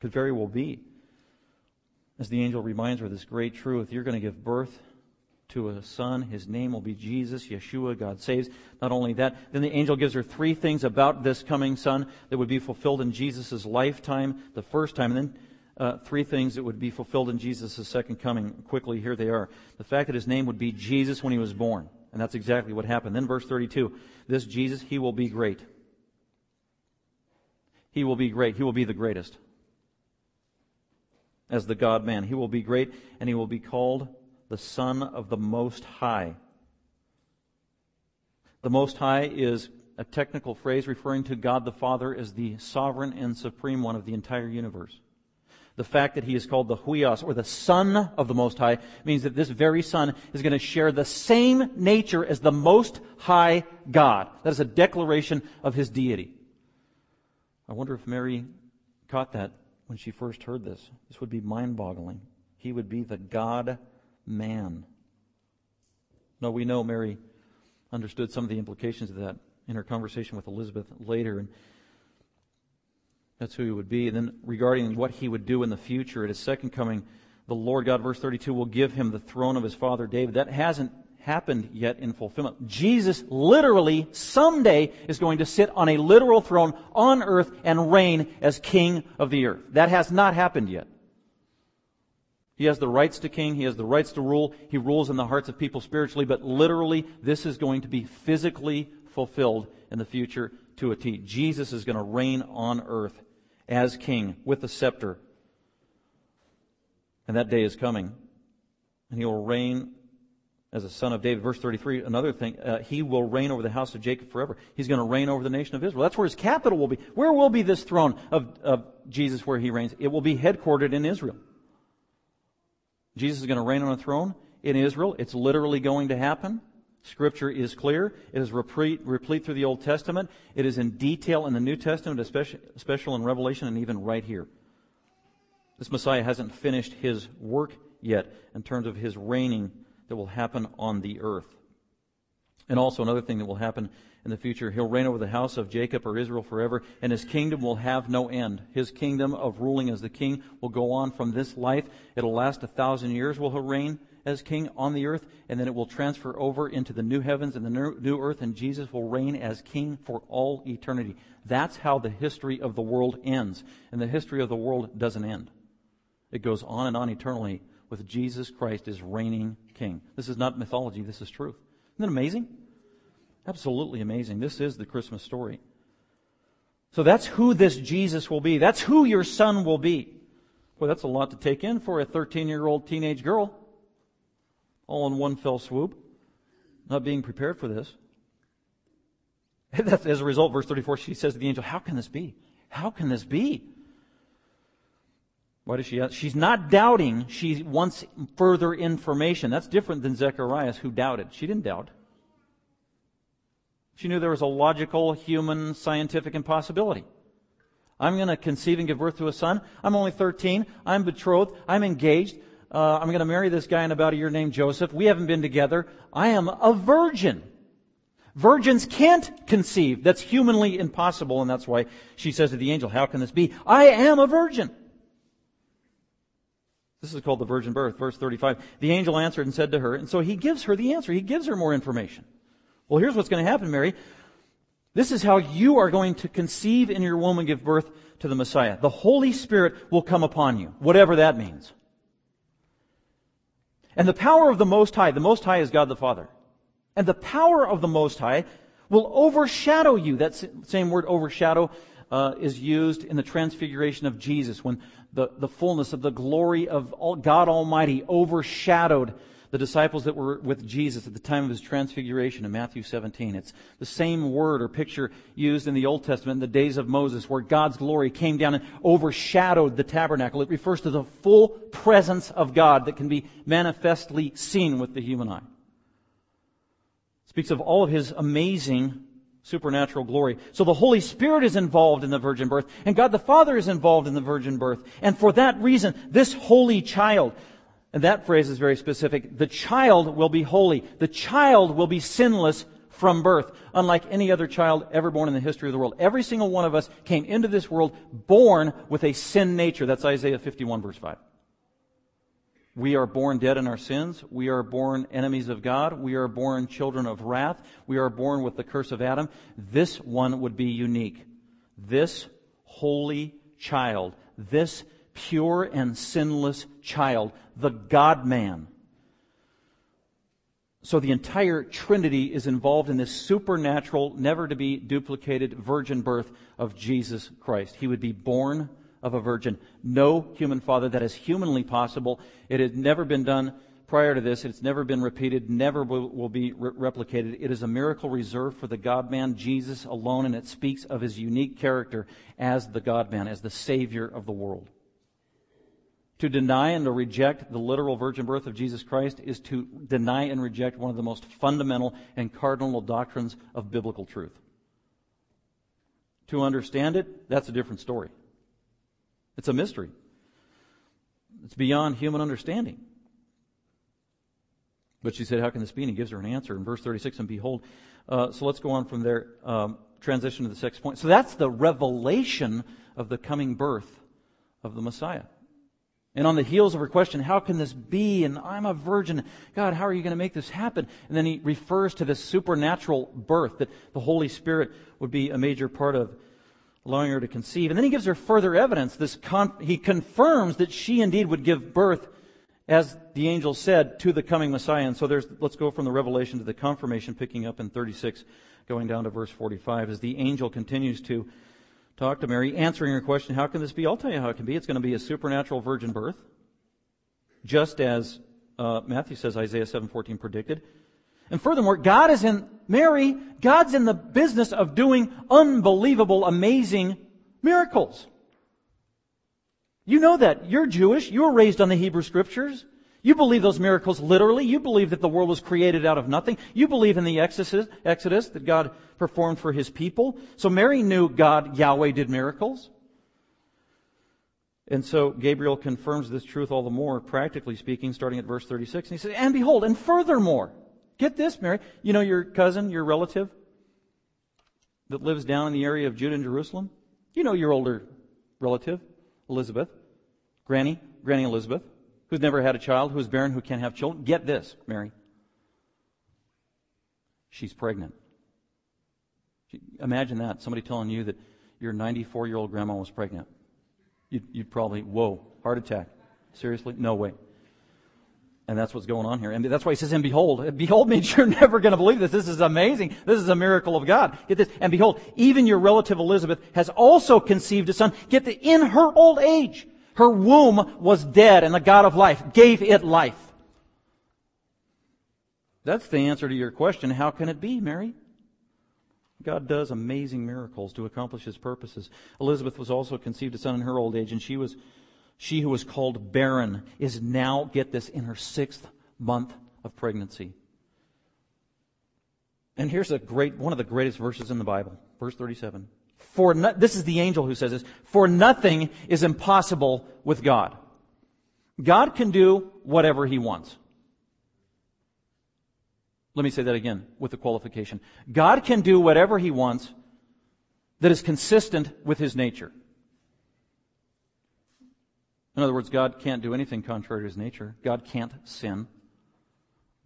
Speaker 2: Could very well be. As the angel reminds her of this great truth, you're going to give birth to a son. His name will be Jesus, Yeshua, God saves. Not only that, then the angel gives her three things about this coming son that would be fulfilled in Jesus' lifetime, the first time, and then uh, three things that would be fulfilled in Jesus' second coming. Quickly, here they are. The fact that his name would be Jesus when he was born. And that's exactly what happened. Then verse 32, this Jesus, he will be great. He will be great. He will be the greatest. As the God man. He will be great and he will be called the Son of the Most High. The Most High is a technical phrase referring to God the Father as the sovereign and supreme one of the entire universe. The fact that he is called the Huios, or the Son of the Most High, means that this very Son is going to share the same nature as the Most High God. That is a declaration of his deity. I wonder if Mary caught that when she first heard this. This would be mind boggling. He would be the God man. No, we know Mary understood some of the implications of that in her conversation with Elizabeth later, and that's who he would be. And then regarding what he would do in the future at his second coming, the Lord God, verse 32, will give him the throne of his father David. That hasn't happened yet in fulfillment. Jesus literally someday is going to sit on a literal throne on earth and reign as king of the earth. That has not happened yet. He has the rights to king. He has the rights to rule. He rules in the hearts of people spiritually, but literally, this is going to be physically fulfilled in the future to a T. Jesus is going to reign on earth as king with the scepter. And that day is coming. And he will reign as a son of David. Verse 33, another thing, uh, he will reign over the house of Jacob forever. He's going to reign over the nation of Israel. That's where his capital will be. Where will be this throne of, of Jesus where he reigns? It will be headquartered in Israel. Jesus is going to reign on a throne in Israel. It's literally going to happen. Scripture is clear. It is replete, replete through the Old Testament. It is in detail in the New Testament, especially, especially in Revelation, and even right here. This Messiah hasn't finished his work yet in terms of his reigning that will happen on the earth. And also another thing that will happen in the future, he'll reign over the house of Jacob or Israel forever, and his kingdom will have no end. His kingdom of ruling as the king will go on from this life. It'll last a thousand years will he reign as king on the earth, and then it will transfer over into the new heavens and the new earth, and Jesus will reign as king for all eternity. That's how the history of the world ends. And the history of the world doesn't end. It goes on and on eternally with Jesus Christ as reigning king. This is not mythology, this is truth. Isn't that amazing? Absolutely amazing. This is the Christmas story. So that's who this Jesus will be. That's who your son will be. Boy, that's a lot to take in for a 13 year old teenage girl. All in one fell swoop. Not being prepared for this. [laughs] As a result, verse 34, she says to the angel, How can this be? How can this be? Why does she ask? She's not doubting. She wants further information. That's different than Zechariah, who doubted. She didn't doubt. She knew there was a logical, human, scientific impossibility. I'm going to conceive and give birth to a son. I'm only 13. I'm betrothed. I'm engaged. Uh, I'm going to marry this guy in about a year named Joseph. We haven't been together. I am a virgin. Virgins can't conceive. That's humanly impossible, and that's why she says to the angel, How can this be? I am a virgin. This is called the virgin birth. Verse 35. The angel answered and said to her, and so he gives her the answer. He gives her more information. Well, here's what's going to happen, Mary. This is how you are going to conceive in your womb and give birth to the Messiah. The Holy Spirit will come upon you, whatever that means. And the power of the Most High, the Most High is God the Father. And the power of the Most High will overshadow you. That same word overshadow uh, is used in the transfiguration of Jesus when the, the fullness of the glory of all, God Almighty overshadowed the disciples that were with Jesus at the time of his transfiguration in Matthew 17. It's the same word or picture used in the Old Testament in the days of Moses where God's glory came down and overshadowed the tabernacle. It refers to the full presence of God that can be manifestly seen with the human eye. It speaks of all of his amazing supernatural glory. So the Holy Spirit is involved in the virgin birth, and God the Father is involved in the virgin birth. And for that reason, this holy child, and that phrase is very specific, the child will be holy. The child will be sinless from birth, unlike any other child ever born in the history of the world. Every single one of us came into this world born with a sin nature. That's Isaiah 51 verse 5. We are born dead in our sins. We are born enemies of God. We are born children of wrath. We are born with the curse of Adam. This one would be unique. This holy child, this pure and sinless child, the God man. So the entire Trinity is involved in this supernatural, never to be duplicated virgin birth of Jesus Christ. He would be born of a virgin. No human father. That is humanly possible. It had never been done prior to this. It's never been repeated, never will, be re- replicated. It is a miracle reserved for the God man, Jesus alone, and it speaks of his unique character as the God man, as the Savior of the world. To deny and to reject the literal virgin birth of Jesus Christ is to deny and reject one of the most fundamental and cardinal doctrines of biblical truth. To understand it, that's a different story. It's a mystery. It's beyond human understanding. But she said, How can this be? And he gives her an answer in verse 36 and behold. Uh, so let's go on from there, um, transition to the sixth point. So that's the revelation of the coming birth of the Messiah. And on the heels of her question, how can this be? And I'm a virgin. God, how are you going to make this happen? And then he refers to this supernatural birth that the Holy Spirit would be a major part of allowing her to conceive. And then he gives her further evidence. This con- he confirms that she indeed would give birth, as the angel said, to the coming Messiah. And so there's, let's go from the revelation to the confirmation, picking up in 36, going down to verse 45, as the angel continues to talk to Mary, answering her question, how can this be? I'll tell you how it can be. It's going to be a supernatural virgin birth, just as uh, Matthew says Isaiah 7:14 predicted. And furthermore, God is in Mary, God's in the business of doing unbelievable, amazing miracles. You know that. You're Jewish. You were raised on the Hebrew scriptures. You believe those miracles literally. You believe that the world was created out of nothing. You believe in the Exodus, Exodus that God performed for his people. So Mary knew God, Yahweh, did miracles. And so Gabriel confirms this truth all the more, practically speaking, starting at verse 36. And he says, And behold, and furthermore, get this, Mary. You know your cousin, your relative that lives down in the area of Judah and Jerusalem? You know your older relative, Elizabeth, Granny, Granny Elizabeth who's never had a child, who's barren, who can't have children. Get this, Mary. She's pregnant. Imagine that. Somebody telling you that your 94 year old grandma was pregnant. You'd, you'd, probably, whoa, heart attack. Seriously? No way. And that's what's going on here. And that's why he says, and behold. Behold means [laughs] you're never going to believe this. This is amazing. This is a miracle of God. Get this. And behold, even your relative Elizabeth has also conceived a son. Get the, in her old age. Her womb was dead, and the God of life gave it life. That's the answer to your question. How can it be, Mary? God does amazing miracles to accomplish his purposes. Elizabeth was also conceived a son in her old age, and she was she who was called barren is now, get this, in her sixth month of pregnancy. And here's a great one of the greatest verses in the Bible, verse 37. For no, this is the angel who says this. For nothing is impossible with God. God can do whatever he wants. Let me say that again with the qualification. God can do whatever he wants that is consistent with his nature. In other words, God can't do anything contrary to his nature. God can't sin.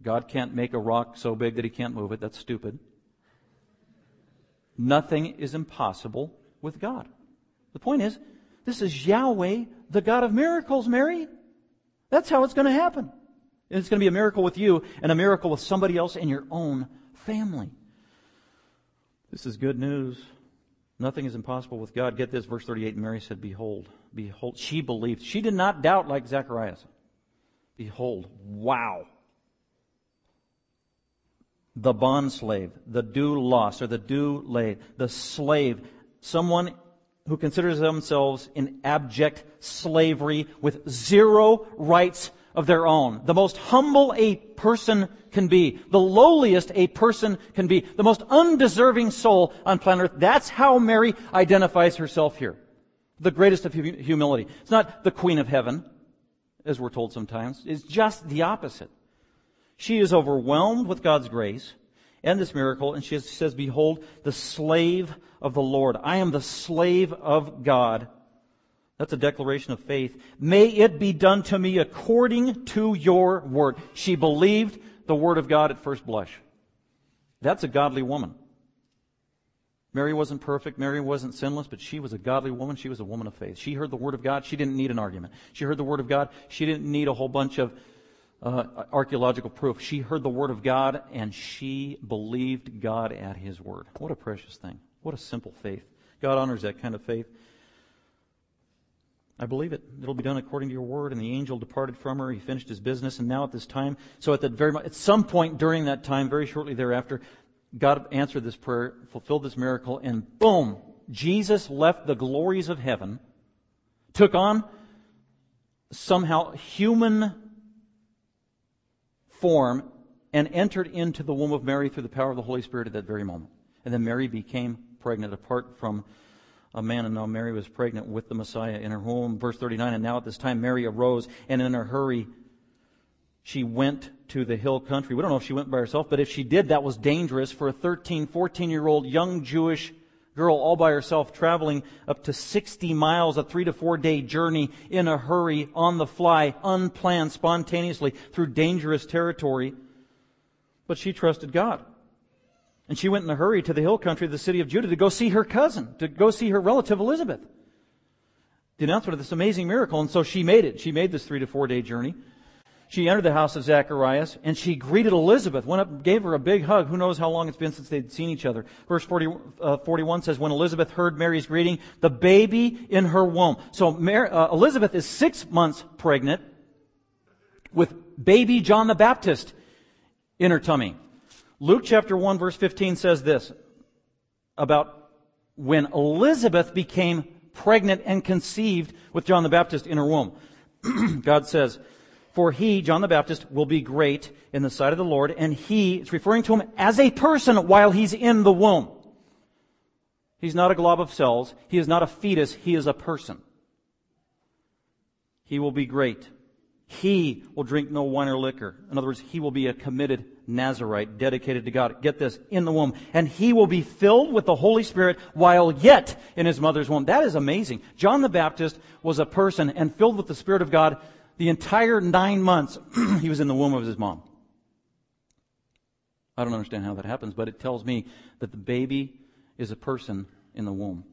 Speaker 2: God can't make a rock so big that he can't move it. That's stupid. Nothing is impossible with God. The point is, this is Yahweh, the God of miracles, Mary. That's how it's going to happen. It's going to be a miracle with you and a miracle with somebody else in your own family. This is good news. Nothing is impossible with God. Get this, verse 38, Mary said, Behold, behold. She believed. She did not doubt like Zacharias. Behold, wow the bond slave, the doulos, or the doulos, the slave, someone who considers themselves in abject slavery with zero rights of their own. The most humble a person can be, the lowliest a person can be, the most undeserving soul on planet Earth. That's how Mary identifies herself here. The greatest of humility. It's not the queen of heaven, as we're told sometimes. It's just the opposite. She is overwhelmed with God's grace and this miracle, and she says, Behold, the slave of the Lord. I am the slave of God. That's a declaration of faith. May it be done to me according to your word. She believed the word of God at first blush. That's a godly woman. Mary wasn't perfect. Mary wasn't sinless, but she was a godly woman. She was a woman of faith. She heard the word of God. She didn't need an argument. She heard the word of God. She didn't need a whole bunch of uh, archaeological proof. She heard the word of God and she believed God at his word. What a precious thing. What a simple faith. God honors that kind of faith. I believe it. It'll be done according to your word. And the angel departed from her. He finished his business. And now at this time, so at that very, at some point during that time, very shortly thereafter, God answered this prayer, fulfilled this miracle, and boom, Jesus left the glories of heaven, took on somehow human form and entered into the womb of Mary through the power of the Holy Spirit at that very moment. And then Mary became pregnant apart from a man, and now Mary was pregnant with the Messiah in her womb. Verse 39, and now at this time Mary arose, and in a hurry she went to the hill country. We don't know if she went by herself, but if she did, that was dangerous for a 13, 14 year old young Jewish girl all by herself traveling up to 60 miles, a three to four day journey in a hurry, on the fly, unplanned, spontaneously through dangerous territory. But she trusted God. And she went in a hurry to the hill country the city of Judah to go see her cousin, to go see her relative Elizabeth. The announcement of this amazing miracle. And so she made it. She made this three to four day journey. She entered the house of Zacharias and she greeted Elizabeth, went up, and gave her a big hug. Who knows how long it's been since they'd seen each other. Verse 40, uh, 41 says, when Elizabeth heard Mary's greeting, the baby in her womb. So Mary, uh, Elizabeth is six months pregnant with baby John the Baptist in her tummy. Luke chapter 1 verse 15 says this about when Elizabeth became pregnant and conceived with John the Baptist in her womb. [clears throat] God says, for he, John the Baptist, will be great in the sight of the Lord, and he, it's referring to him as a person while he's in the womb. He's not a glob of cells. He is not a fetus. He is a person. He will be great. He will drink no wine or liquor. In other words, he will be a committed Nazarite, dedicated to God. Get this, in the womb. And he will be filled with the Holy Spirit while yet in his mother's womb. That is amazing. John the Baptist was a person and filled with the Spirit of God the entire nine months [clears throat] he was in the womb of his mom. I don't understand how that happens, but it tells me that the baby is a person in the womb.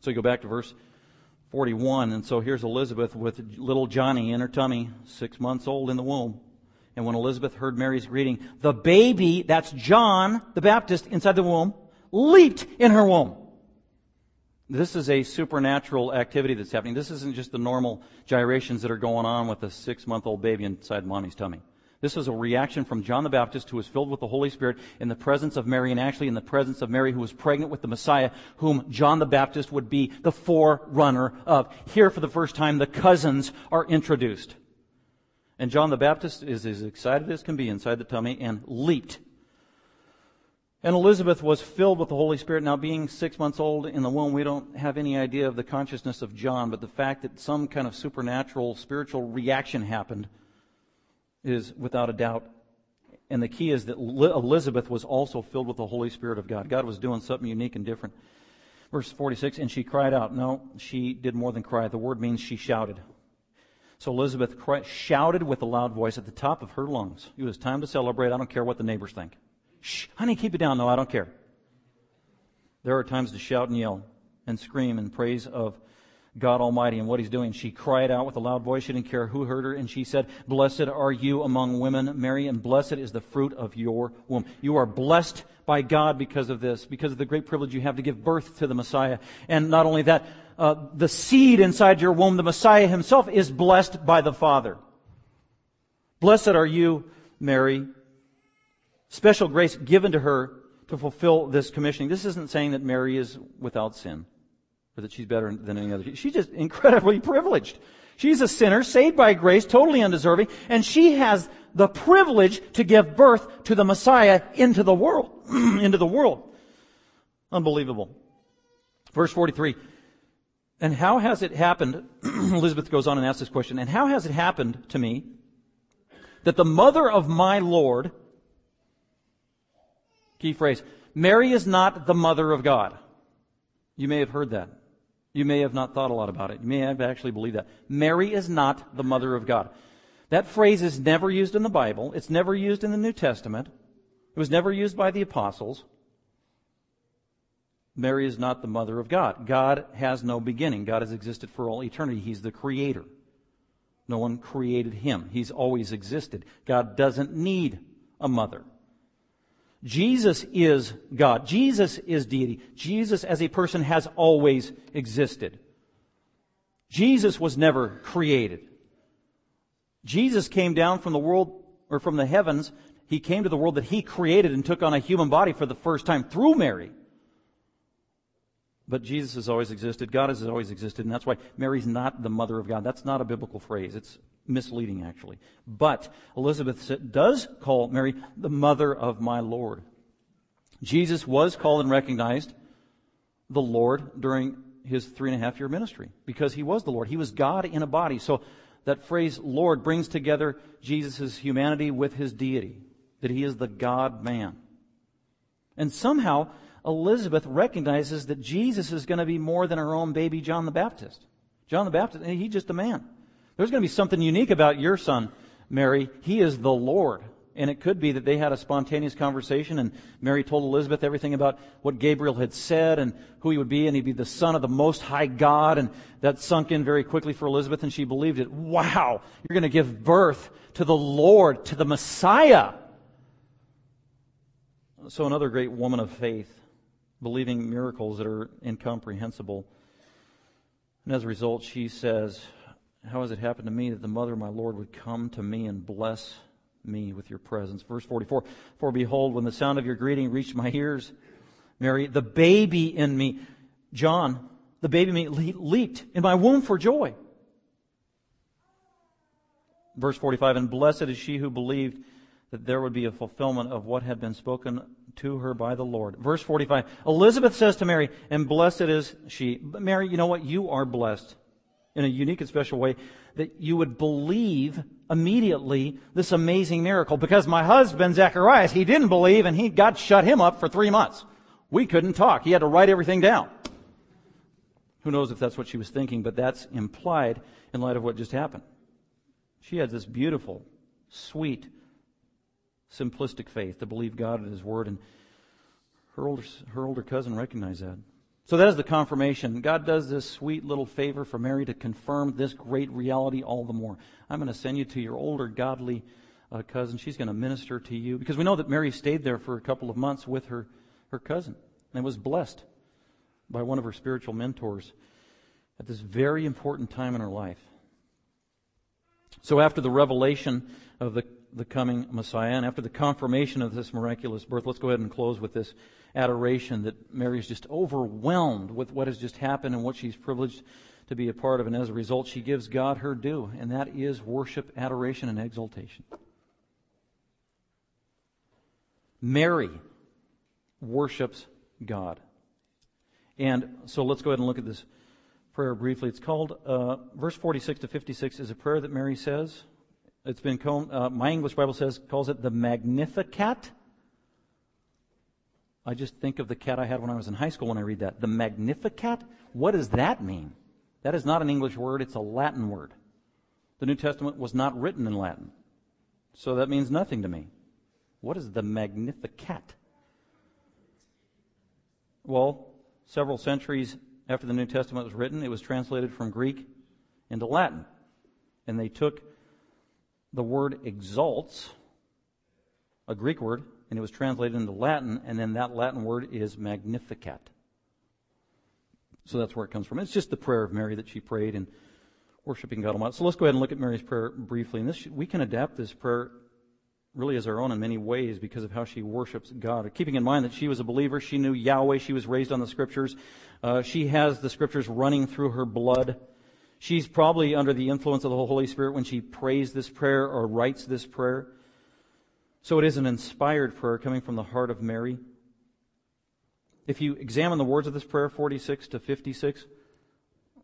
Speaker 2: So you go back to verse 41, and so here's Elizabeth with little Johnny in her tummy, six months old in the womb. And when Elizabeth heard Mary's greeting, the baby, that's John the Baptist inside the womb, leaped in her womb. This is a supernatural activity that's happening. This isn't just the normal gyrations that are going on with a six month old baby inside mommy's tummy. This is a reaction from John the Baptist who was filled with the Holy Spirit in the presence of Mary and actually in the presence of Mary who was pregnant with the Messiah whom John the Baptist would be the forerunner of. Here for the first time the cousins are introduced. And John the Baptist is as excited as can be inside the tummy and leaped and Elizabeth was filled with the Holy Spirit. Now, being six months old in the womb, we don't have any idea of the consciousness of John, but the fact that some kind of supernatural, spiritual reaction happened is without a doubt. And the key is that Elizabeth was also filled with the Holy Spirit of God. God was doing something unique and different. Verse 46, and she cried out. No, she did more than cry. The word means she shouted. So Elizabeth cried, shouted with a loud voice at the top of her lungs. It was time to celebrate. I don't care what the neighbors think. Shh, honey, keep it down. No, I don't care. There are times to shout and yell and scream in praise of God Almighty and what He's doing. She cried out with a loud voice. She didn't care who heard her. And she said, Blessed are you among women, Mary, and blessed is the fruit of your womb. You are blessed by God because of this, because of the great privilege you have to give birth to the Messiah. And not only that, uh, the seed inside your womb, the Messiah himself, is blessed by the Father. Blessed are you, Mary, special grace given to her to fulfill this commissioning. This isn't saying that Mary is without sin or that she's better than any other. She's just incredibly privileged. She's a sinner, saved by grace, totally undeserving, and she has the privilege to give birth to the Messiah into the world, [clears throat] into the world. Unbelievable. Verse 43. And how has it happened, [clears throat] Elizabeth goes on and asks this question, and how has it happened to me that the mother of my Lord Key phrase. Mary is not the mother of God. You may have heard that. You may have not thought a lot about it. You may have actually believed that. Mary is not the mother of God. That phrase is never used in the Bible. It's never used in the New Testament. It was never used by the apostles. Mary is not the mother of God. God has no beginning. God has existed for all eternity. He's the creator. No one created him. He's always existed. God doesn't need a mother. Jesus is God. Jesus is deity. Jesus as a person has always existed. Jesus was never created. Jesus came down from the world, or from the heavens. He came to the world that He created and took on a human body for the first time through Mary. But Jesus has always existed. God has always existed. And that's why Mary's not the mother of God. That's not a biblical phrase. It's misleading, actually. But Elizabeth does call Mary the mother of my Lord. Jesus was called and recognized the Lord during his three and a half year ministry because he was the Lord. He was God in a body. So that phrase Lord brings together Jesus' humanity with his deity, that he is the God man. And somehow Elizabeth recognizes that Jesus is going to be more than her own baby John the Baptist. John the Baptist, he's just a man. There's going to be something unique about your son, Mary. He is the Lord. And it could be that they had a spontaneous conversation and Mary told Elizabeth everything about what Gabriel had said and who he would be and he'd be the son of the most high God and that sunk in very quickly for Elizabeth and she believed it. Wow! You're gonna give birth to the Lord, to the Messiah! So another great woman of faith, believing miracles that are incomprehensible. And as a result, she says, how has it happened to me that the mother of my Lord would come to me and bless me with your presence? Verse 44, For behold, when the sound of your greeting reached my ears, Mary, the baby in me, John, the baby in me leaped in my womb for joy. Verse 45, And blessed is she who believed that there would be a fulfillment of what had been spoken to her by the Lord. Verse 45, Elizabeth says to Mary, and blessed is she. Mary, you know what? You are blessed in a unique and special way that you would believe immediately this amazing miracle because my husband Zacharias, he didn't believe and he God shut him up for three months. We couldn't talk. He had to write everything down. Who knows if that's what she was thinking, but that's implied in light of what just happened. She had this beautiful, sweet, simplistic faith to believe God and His Word, and her older, her older cousin recognized that. So that is the confirmation. God does this sweet little favor for Mary to confirm this great reality all the more. I'm going to send you to your older godly uh, cousin. She's going to minister to you because we know that Mary stayed there for a couple of months with her, her cousin and was blessed by one of her spiritual mentors at this very important time in her life. So after the revelation of the, the coming Messiah and after the confirmation of this miraculous birth, let's go ahead and close with this adoration that Mary is just overwhelmed with what has just happened and what she's privileged to be a part of. And as a result, she gives God her due, and that is worship, adoration, and exaltation. Mary worships God. And so let's go ahead and look at this prayer briefly. It's called, uh, verse 46 to 56 is a prayer that Mary says. It's been called, uh, my English Bible says, calls it the Magnificat. I just think of the cat I had when I was in high school when I read that. The Magnificat? What does that mean? That is not an English word, it's a Latin word. The New Testament was not written in Latin. So that means nothing to me. What is the Magnificat? Well, several centuries after the New Testament was written, it was translated from Greek into Latin. And they took the word exalts, a Greek word, and it was translated into Latin, and then that Latin word is magnificat. So that's where it comes from. It's just the prayer of Mary that she prayed in worshiping God Almighty. So let's go ahead and look at Mary's prayer briefly. And this, we can adapt this prayer really as our own in many ways because of how she worships God. Keeping in mind that she was a believer, she knew Yahweh, she was raised on the scriptures, uh, she has the scriptures running through her blood. She's probably under the influence of the Holy Spirit when she prays this prayer or writes this prayer. So it is an inspired prayer coming from the heart of Mary. If you examine the words of this prayer, 46 to 56,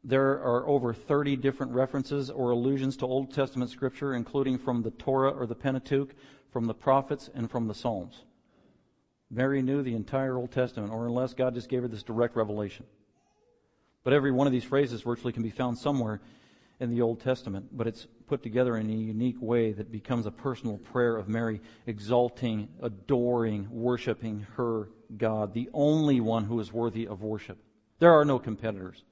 Speaker 2: there are over 30 different references or allusions to Old Testament scripture, including from the Torah or the Pentateuch, from the prophets, and from the Psalms. Mary knew the entire Old Testament, or unless God just gave her this direct revelation. But every one of these phrases virtually can be found somewhere in the Old Testament, but it's put together in a unique way that becomes a personal prayer of Mary, exalting, adoring, worshiping her God, the only one who is worthy of worship. There are no competitors.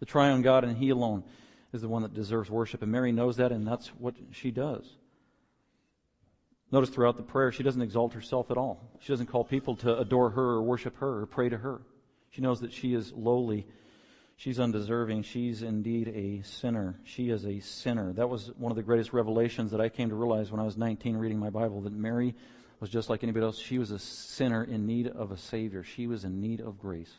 Speaker 2: The triune God and He alone is the one that deserves worship, and Mary knows that, and that's what she does. Notice throughout the prayer, she doesn't exalt herself at all. She doesn't call people to adore her or worship her or pray to her. She knows that she is lowly She's undeserving. She's indeed a sinner. She is a sinner. That was one of the greatest revelations that I came to realize when I was 19 reading my Bible that Mary was just like anybody else. She was a sinner in need of a Savior. She was in need of grace.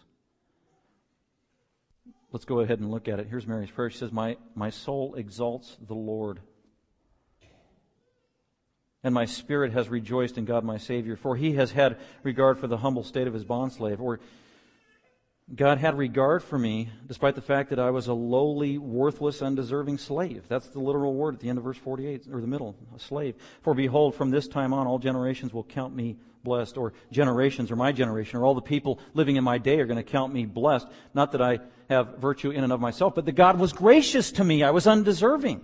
Speaker 2: Let's go ahead and look at it. Here's Mary's prayer. She says, My, my soul exalts the Lord. And my spirit has rejoiced in God my Savior, for he has had regard for the humble state of his bondslave. Or God had regard for me despite the fact that I was a lowly, worthless, undeserving slave. That's the literal word at the end of verse 48, or the middle, a slave. For behold, from this time on, all generations will count me blessed, or generations, or my generation, or all the people living in my day are going to count me blessed. Not that I have virtue in and of myself, but that God was gracious to me. I was undeserving.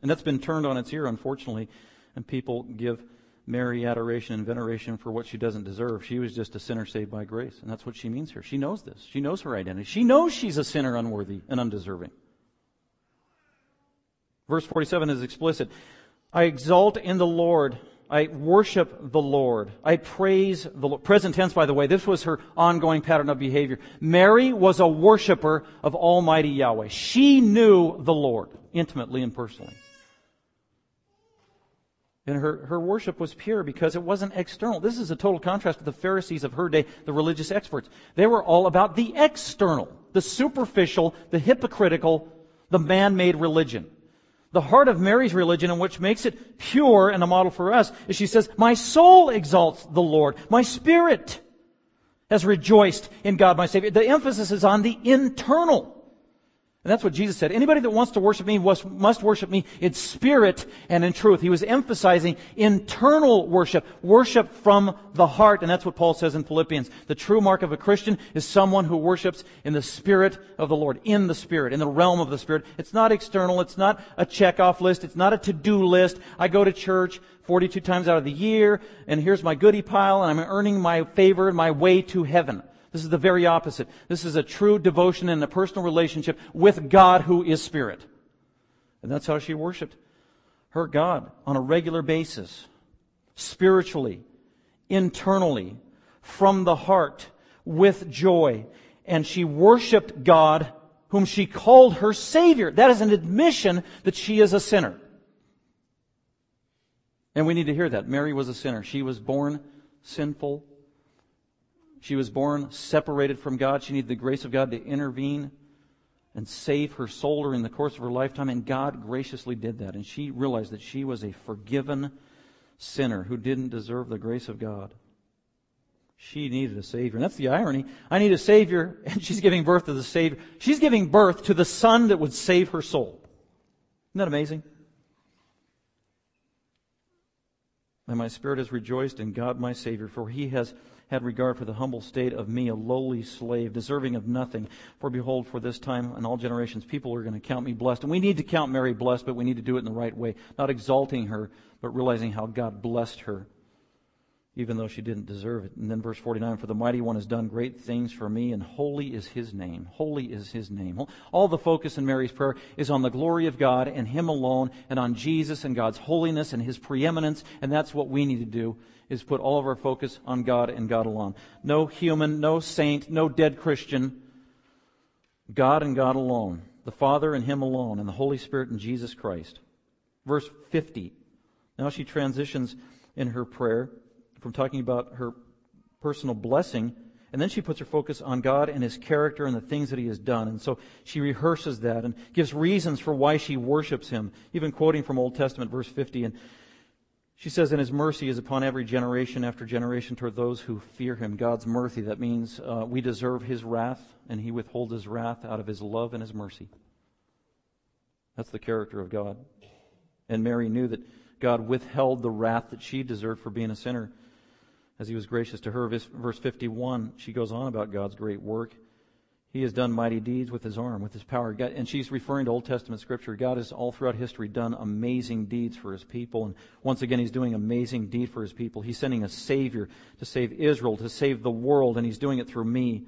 Speaker 2: And that's been turned on its ear, unfortunately, and people give Mary adoration and veneration for what she doesn't deserve. She was just a sinner saved by grace. And that's what she means here. She knows this. She knows her identity. She knows she's a sinner unworthy and undeserving. Verse 47 is explicit. I exalt in the Lord. I worship the Lord. I praise the Lord. Present tense, by the way, this was her ongoing pattern of behavior. Mary was a worshiper of Almighty Yahweh. She knew the Lord intimately and personally. And her, her worship was pure because it wasn't external. This is a total contrast to the Pharisees of her day, the religious experts. They were all about the external, the superficial, the hypocritical, the man-made religion. The heart of Mary's religion and which makes it pure and a model for us is she says, my soul exalts the Lord. My spirit has rejoiced in God my Savior. The emphasis is on the internal. And that's what Jesus said. Anybody that wants to worship me must worship me in spirit and in truth. He was emphasizing internal worship, worship from the heart. And that's what Paul says in Philippians. The true mark of a Christian is someone who worships in the spirit of the Lord, in the spirit, in the realm of the spirit. It's not external. It's not a checkoff list. It's not a to-do list. I go to church 42 times out of the year and here's my goodie pile and I'm earning my favor and my way to heaven. This is the very opposite. This is a true devotion and a personal relationship with God who is Spirit. And that's how she worshiped her God on a regular basis, spiritually, internally, from the heart, with joy. And she worshiped God whom she called her Savior. That is an admission that she is a sinner. And we need to hear that. Mary was a sinner. She was born sinful she was born separated from God. She needed the grace of God to intervene and save her soul during the course of her lifetime, and God graciously did that. And she realized that she was a forgiven sinner who didn't deserve the grace of God. She needed a Savior. And that's the irony. I need a Savior, and she's giving birth to the Savior. She's giving birth to the Son that would save her soul. Isn't that amazing? And my spirit has rejoiced in God my Savior, for he has had regard for the humble state of me, a lowly slave, deserving of nothing. For behold, for this time and all generations, people are going to count me blessed. And we need to count Mary blessed, but we need to do it in the right way. Not exalting her, but realizing how God blessed her, even though she didn't deserve it. And then verse 49, for the mighty one has done great things for me, and holy is his name. Holy is his name. All the focus in Mary's prayer is on the glory of God and him alone, and on Jesus and God's holiness and his preeminence, and that's what we need to do is put all of our focus on God and God alone. No human, no saint, no dead Christian. God and God alone. The Father and Him alone, and the Holy Spirit and Jesus Christ. Verse 50. Now she transitions in her prayer from talking about her personal blessing, and then she puts her focus on God and His character and the things that He has done. And so she rehearses that and gives reasons for why she worships Him, even quoting from Old Testament, verse 50. And she says, and his mercy is upon every generation after generation toward those who fear him. God's mercy, that means uh, we deserve his wrath, and he withholds his wrath out of his love and his mercy. That's the character of God. And Mary knew that God withheld the wrath that she deserved for being a sinner as he was gracious to her. Verse 51, she goes on about God's great work. He has done mighty deeds with his arm, with his power. God, and she's referring to Old Testament scripture. God has all throughout history done amazing deeds for his people. And once again, he's doing amazing deed for his people. He's sending a savior to save Israel, to save the world, and he's doing it through me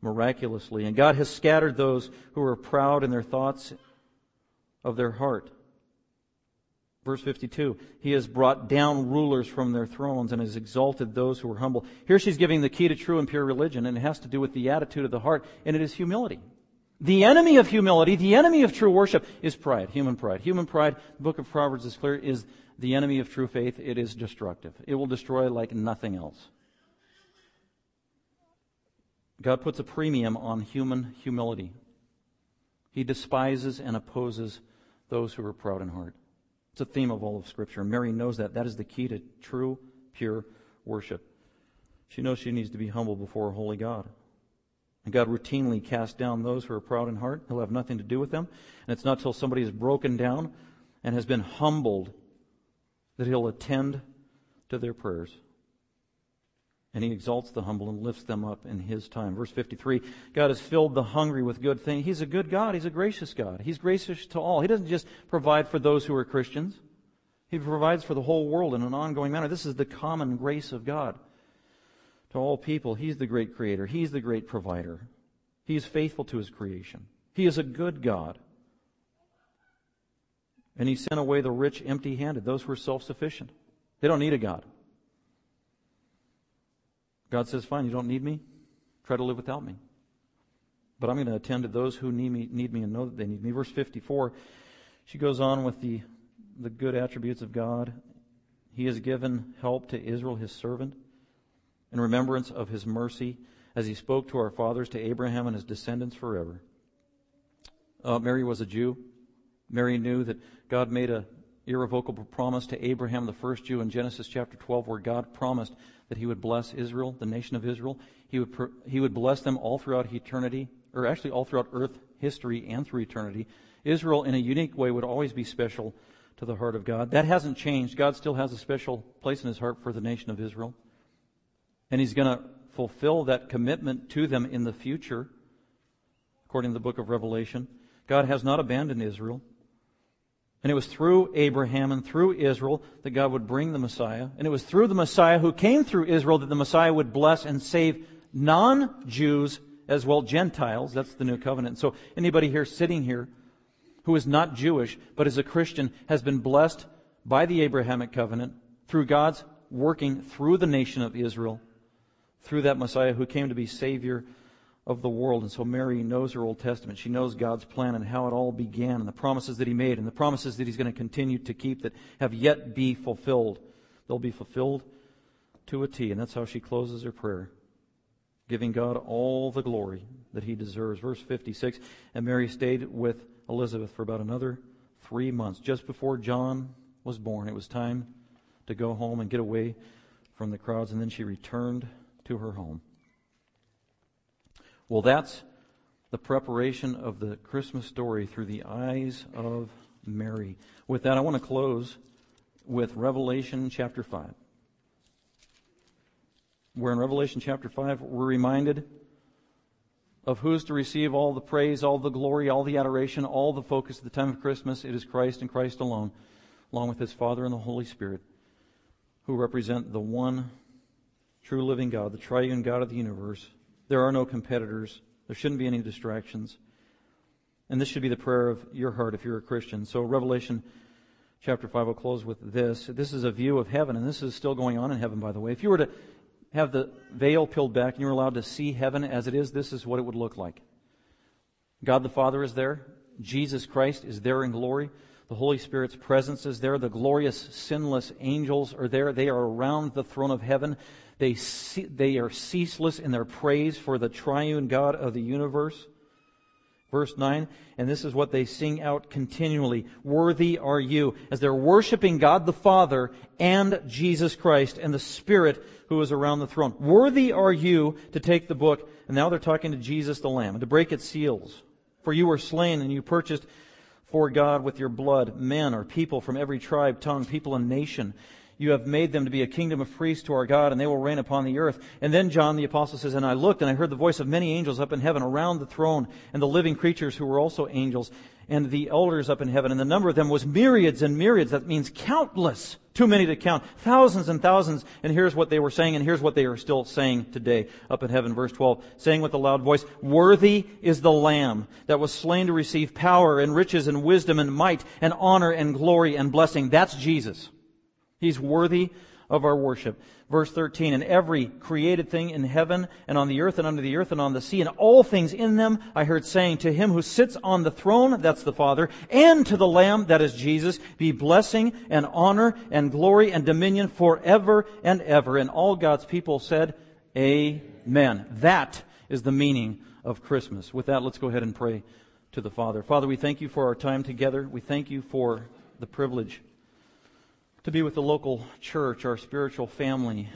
Speaker 2: miraculously. And God has scattered those who are proud in their thoughts of their heart. Verse 52, He has brought down rulers from their thrones and has exalted those who are humble. Here she's giving the key to true and pure religion, and it has to do with the attitude of the heart, and it is humility. The enemy of humility, the enemy of true worship is pride, human pride. Human pride, the book of Proverbs is clear, is the enemy of true faith. It is destructive. It will destroy like nothing else. God puts a premium on human humility. He despises and opposes those who are proud in heart. It's a theme of all of Scripture. Mary knows that. That is the key to true, pure worship. She knows she needs to be humble before a holy God. And God routinely casts down those who are proud in heart. He'll have nothing to do with them. And it's not till somebody is broken down and has been humbled that he'll attend to their prayers. And he exalts the humble and lifts them up in his time. Verse 53 God has filled the hungry with good things. He's a good God. He's a gracious God. He's gracious to all. He doesn't just provide for those who are Christians, He provides for the whole world in an ongoing manner. This is the common grace of God to all people. He's the great creator, He's the great provider. He is faithful to His creation. He is a good God. And He sent away the rich empty handed, those who are self sufficient. They don't need a God. God says, Fine, you don't need me. Try to live without me. But I'm going to attend to those who need me, need me and know that they need me. Verse 54, she goes on with the, the good attributes of God. He has given help to Israel, his servant, in remembrance of his mercy, as he spoke to our fathers, to Abraham and his descendants forever. Uh, Mary was a Jew. Mary knew that God made a irrevocable promise to Abraham, the first Jew, in Genesis chapter 12, where God promised that he would bless Israel, the nation of Israel. He would, he would bless them all throughout eternity, or actually all throughout earth history and through eternity. Israel, in a unique way, would always be special to the heart of God. That hasn't changed. God still has a special place in his heart for the nation of Israel. And he's going to fulfill that commitment to them in the future, according to the book of Revelation. God has not abandoned Israel. And it was through Abraham and through Israel that God would bring the Messiah. And it was through the Messiah who came through Israel that the Messiah would bless and save non-Jews as well Gentiles. That's the new covenant. So anybody here sitting here who is not Jewish but is a Christian has been blessed by the Abrahamic covenant through God's working through the nation of Israel, through that Messiah who came to be Savior of the world. And so Mary knows her Old Testament. She knows God's plan and how it all began and the promises that He made and the promises that He's going to continue to keep that have yet be fulfilled. They'll be fulfilled to a T. And that's how she closes her prayer, giving God all the glory that He deserves. Verse 56 And Mary stayed with Elizabeth for about another three months. Just before John was born, it was time to go home and get away from the crowds. And then she returned to her home. Well, that's the preparation of the Christmas story through the eyes of Mary. With that, I want to close with Revelation chapter 5. Where in Revelation chapter 5, we're reminded of who's to receive all the praise, all the glory, all the adoration, all the focus at the time of Christmas. It is Christ and Christ alone, along with his Father and the Holy Spirit, who represent the one true living God, the triune God of the universe, there are no competitors. There shouldn't be any distractions. And this should be the prayer of your heart if you're a Christian. So Revelation chapter 5 will close with this. This is a view of heaven, and this is still going on in heaven, by the way. If you were to have the veil peeled back and you were allowed to see heaven as it is, this is what it would look like. God the Father is there. Jesus Christ is there in glory. The Holy Spirit's presence is there. The glorious, sinless angels are there. They are around the throne of heaven. They, see, they are ceaseless in their praise for the triune God of the universe. Verse 9, and this is what they sing out continually. Worthy are you. As they're worshiping God the Father and Jesus Christ and the Spirit who is around the throne. Worthy are you to take the book, and now they're talking to Jesus the Lamb, and to break its seals. For you were slain and you purchased for God with your blood men or people from every tribe, tongue, people, and nation. You have made them to be a kingdom of priests to our God, and they will reign upon the earth. And then John the apostle says, And I looked, and I heard the voice of many angels up in heaven around the throne, and the living creatures who were also angels, and the elders up in heaven. And the number of them was myriads and myriads. That means countless. Too many to count. Thousands and thousands. And here's what they were saying, and here's what they are still saying today up in heaven. Verse 12. Saying with a loud voice, Worthy is the Lamb that was slain to receive power and riches and wisdom and might and honor and glory and blessing. That's Jesus. He's worthy of our worship. Verse 13, and every created thing in heaven and on the earth and under the earth and on the sea and all things in them, I heard saying to him who sits on the throne, that's the Father, and to the Lamb, that is Jesus, be blessing and honor and glory and dominion forever and ever. And all God's people said, Amen. That is the meaning of Christmas. With that, let's go ahead and pray to the Father. Father, we thank you for our time together. We thank you for the privilege to be with the local church, our spiritual family,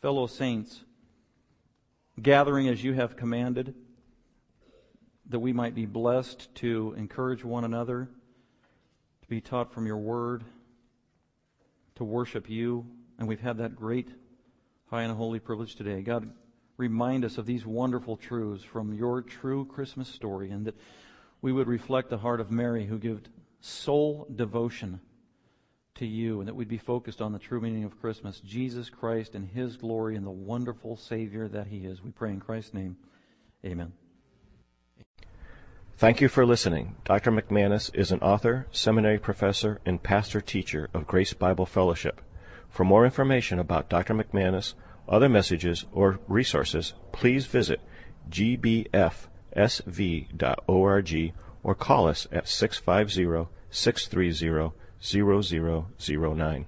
Speaker 2: fellow saints. gathering as you have commanded, that we might be blessed to encourage one another, to be taught from your word, to worship you. And we've had that great high and holy privilege today. God, remind us of these wonderful truths from your true Christmas story, and that we would reflect the heart of Mary who gave sole devotion to you, and that we'd be focused on the true meaning of Christmas, Jesus Christ and his glory and the wonderful Savior that he is. We pray in Christ's name. Amen.
Speaker 1: Thank you for listening. Dr. McManus is an author, seminary professor, and pastor teacher of Grace Bible Fellowship. For more information about Dr. McManus, other messages, or resources, please visit gbfsv.org or call us at 650 630 0009.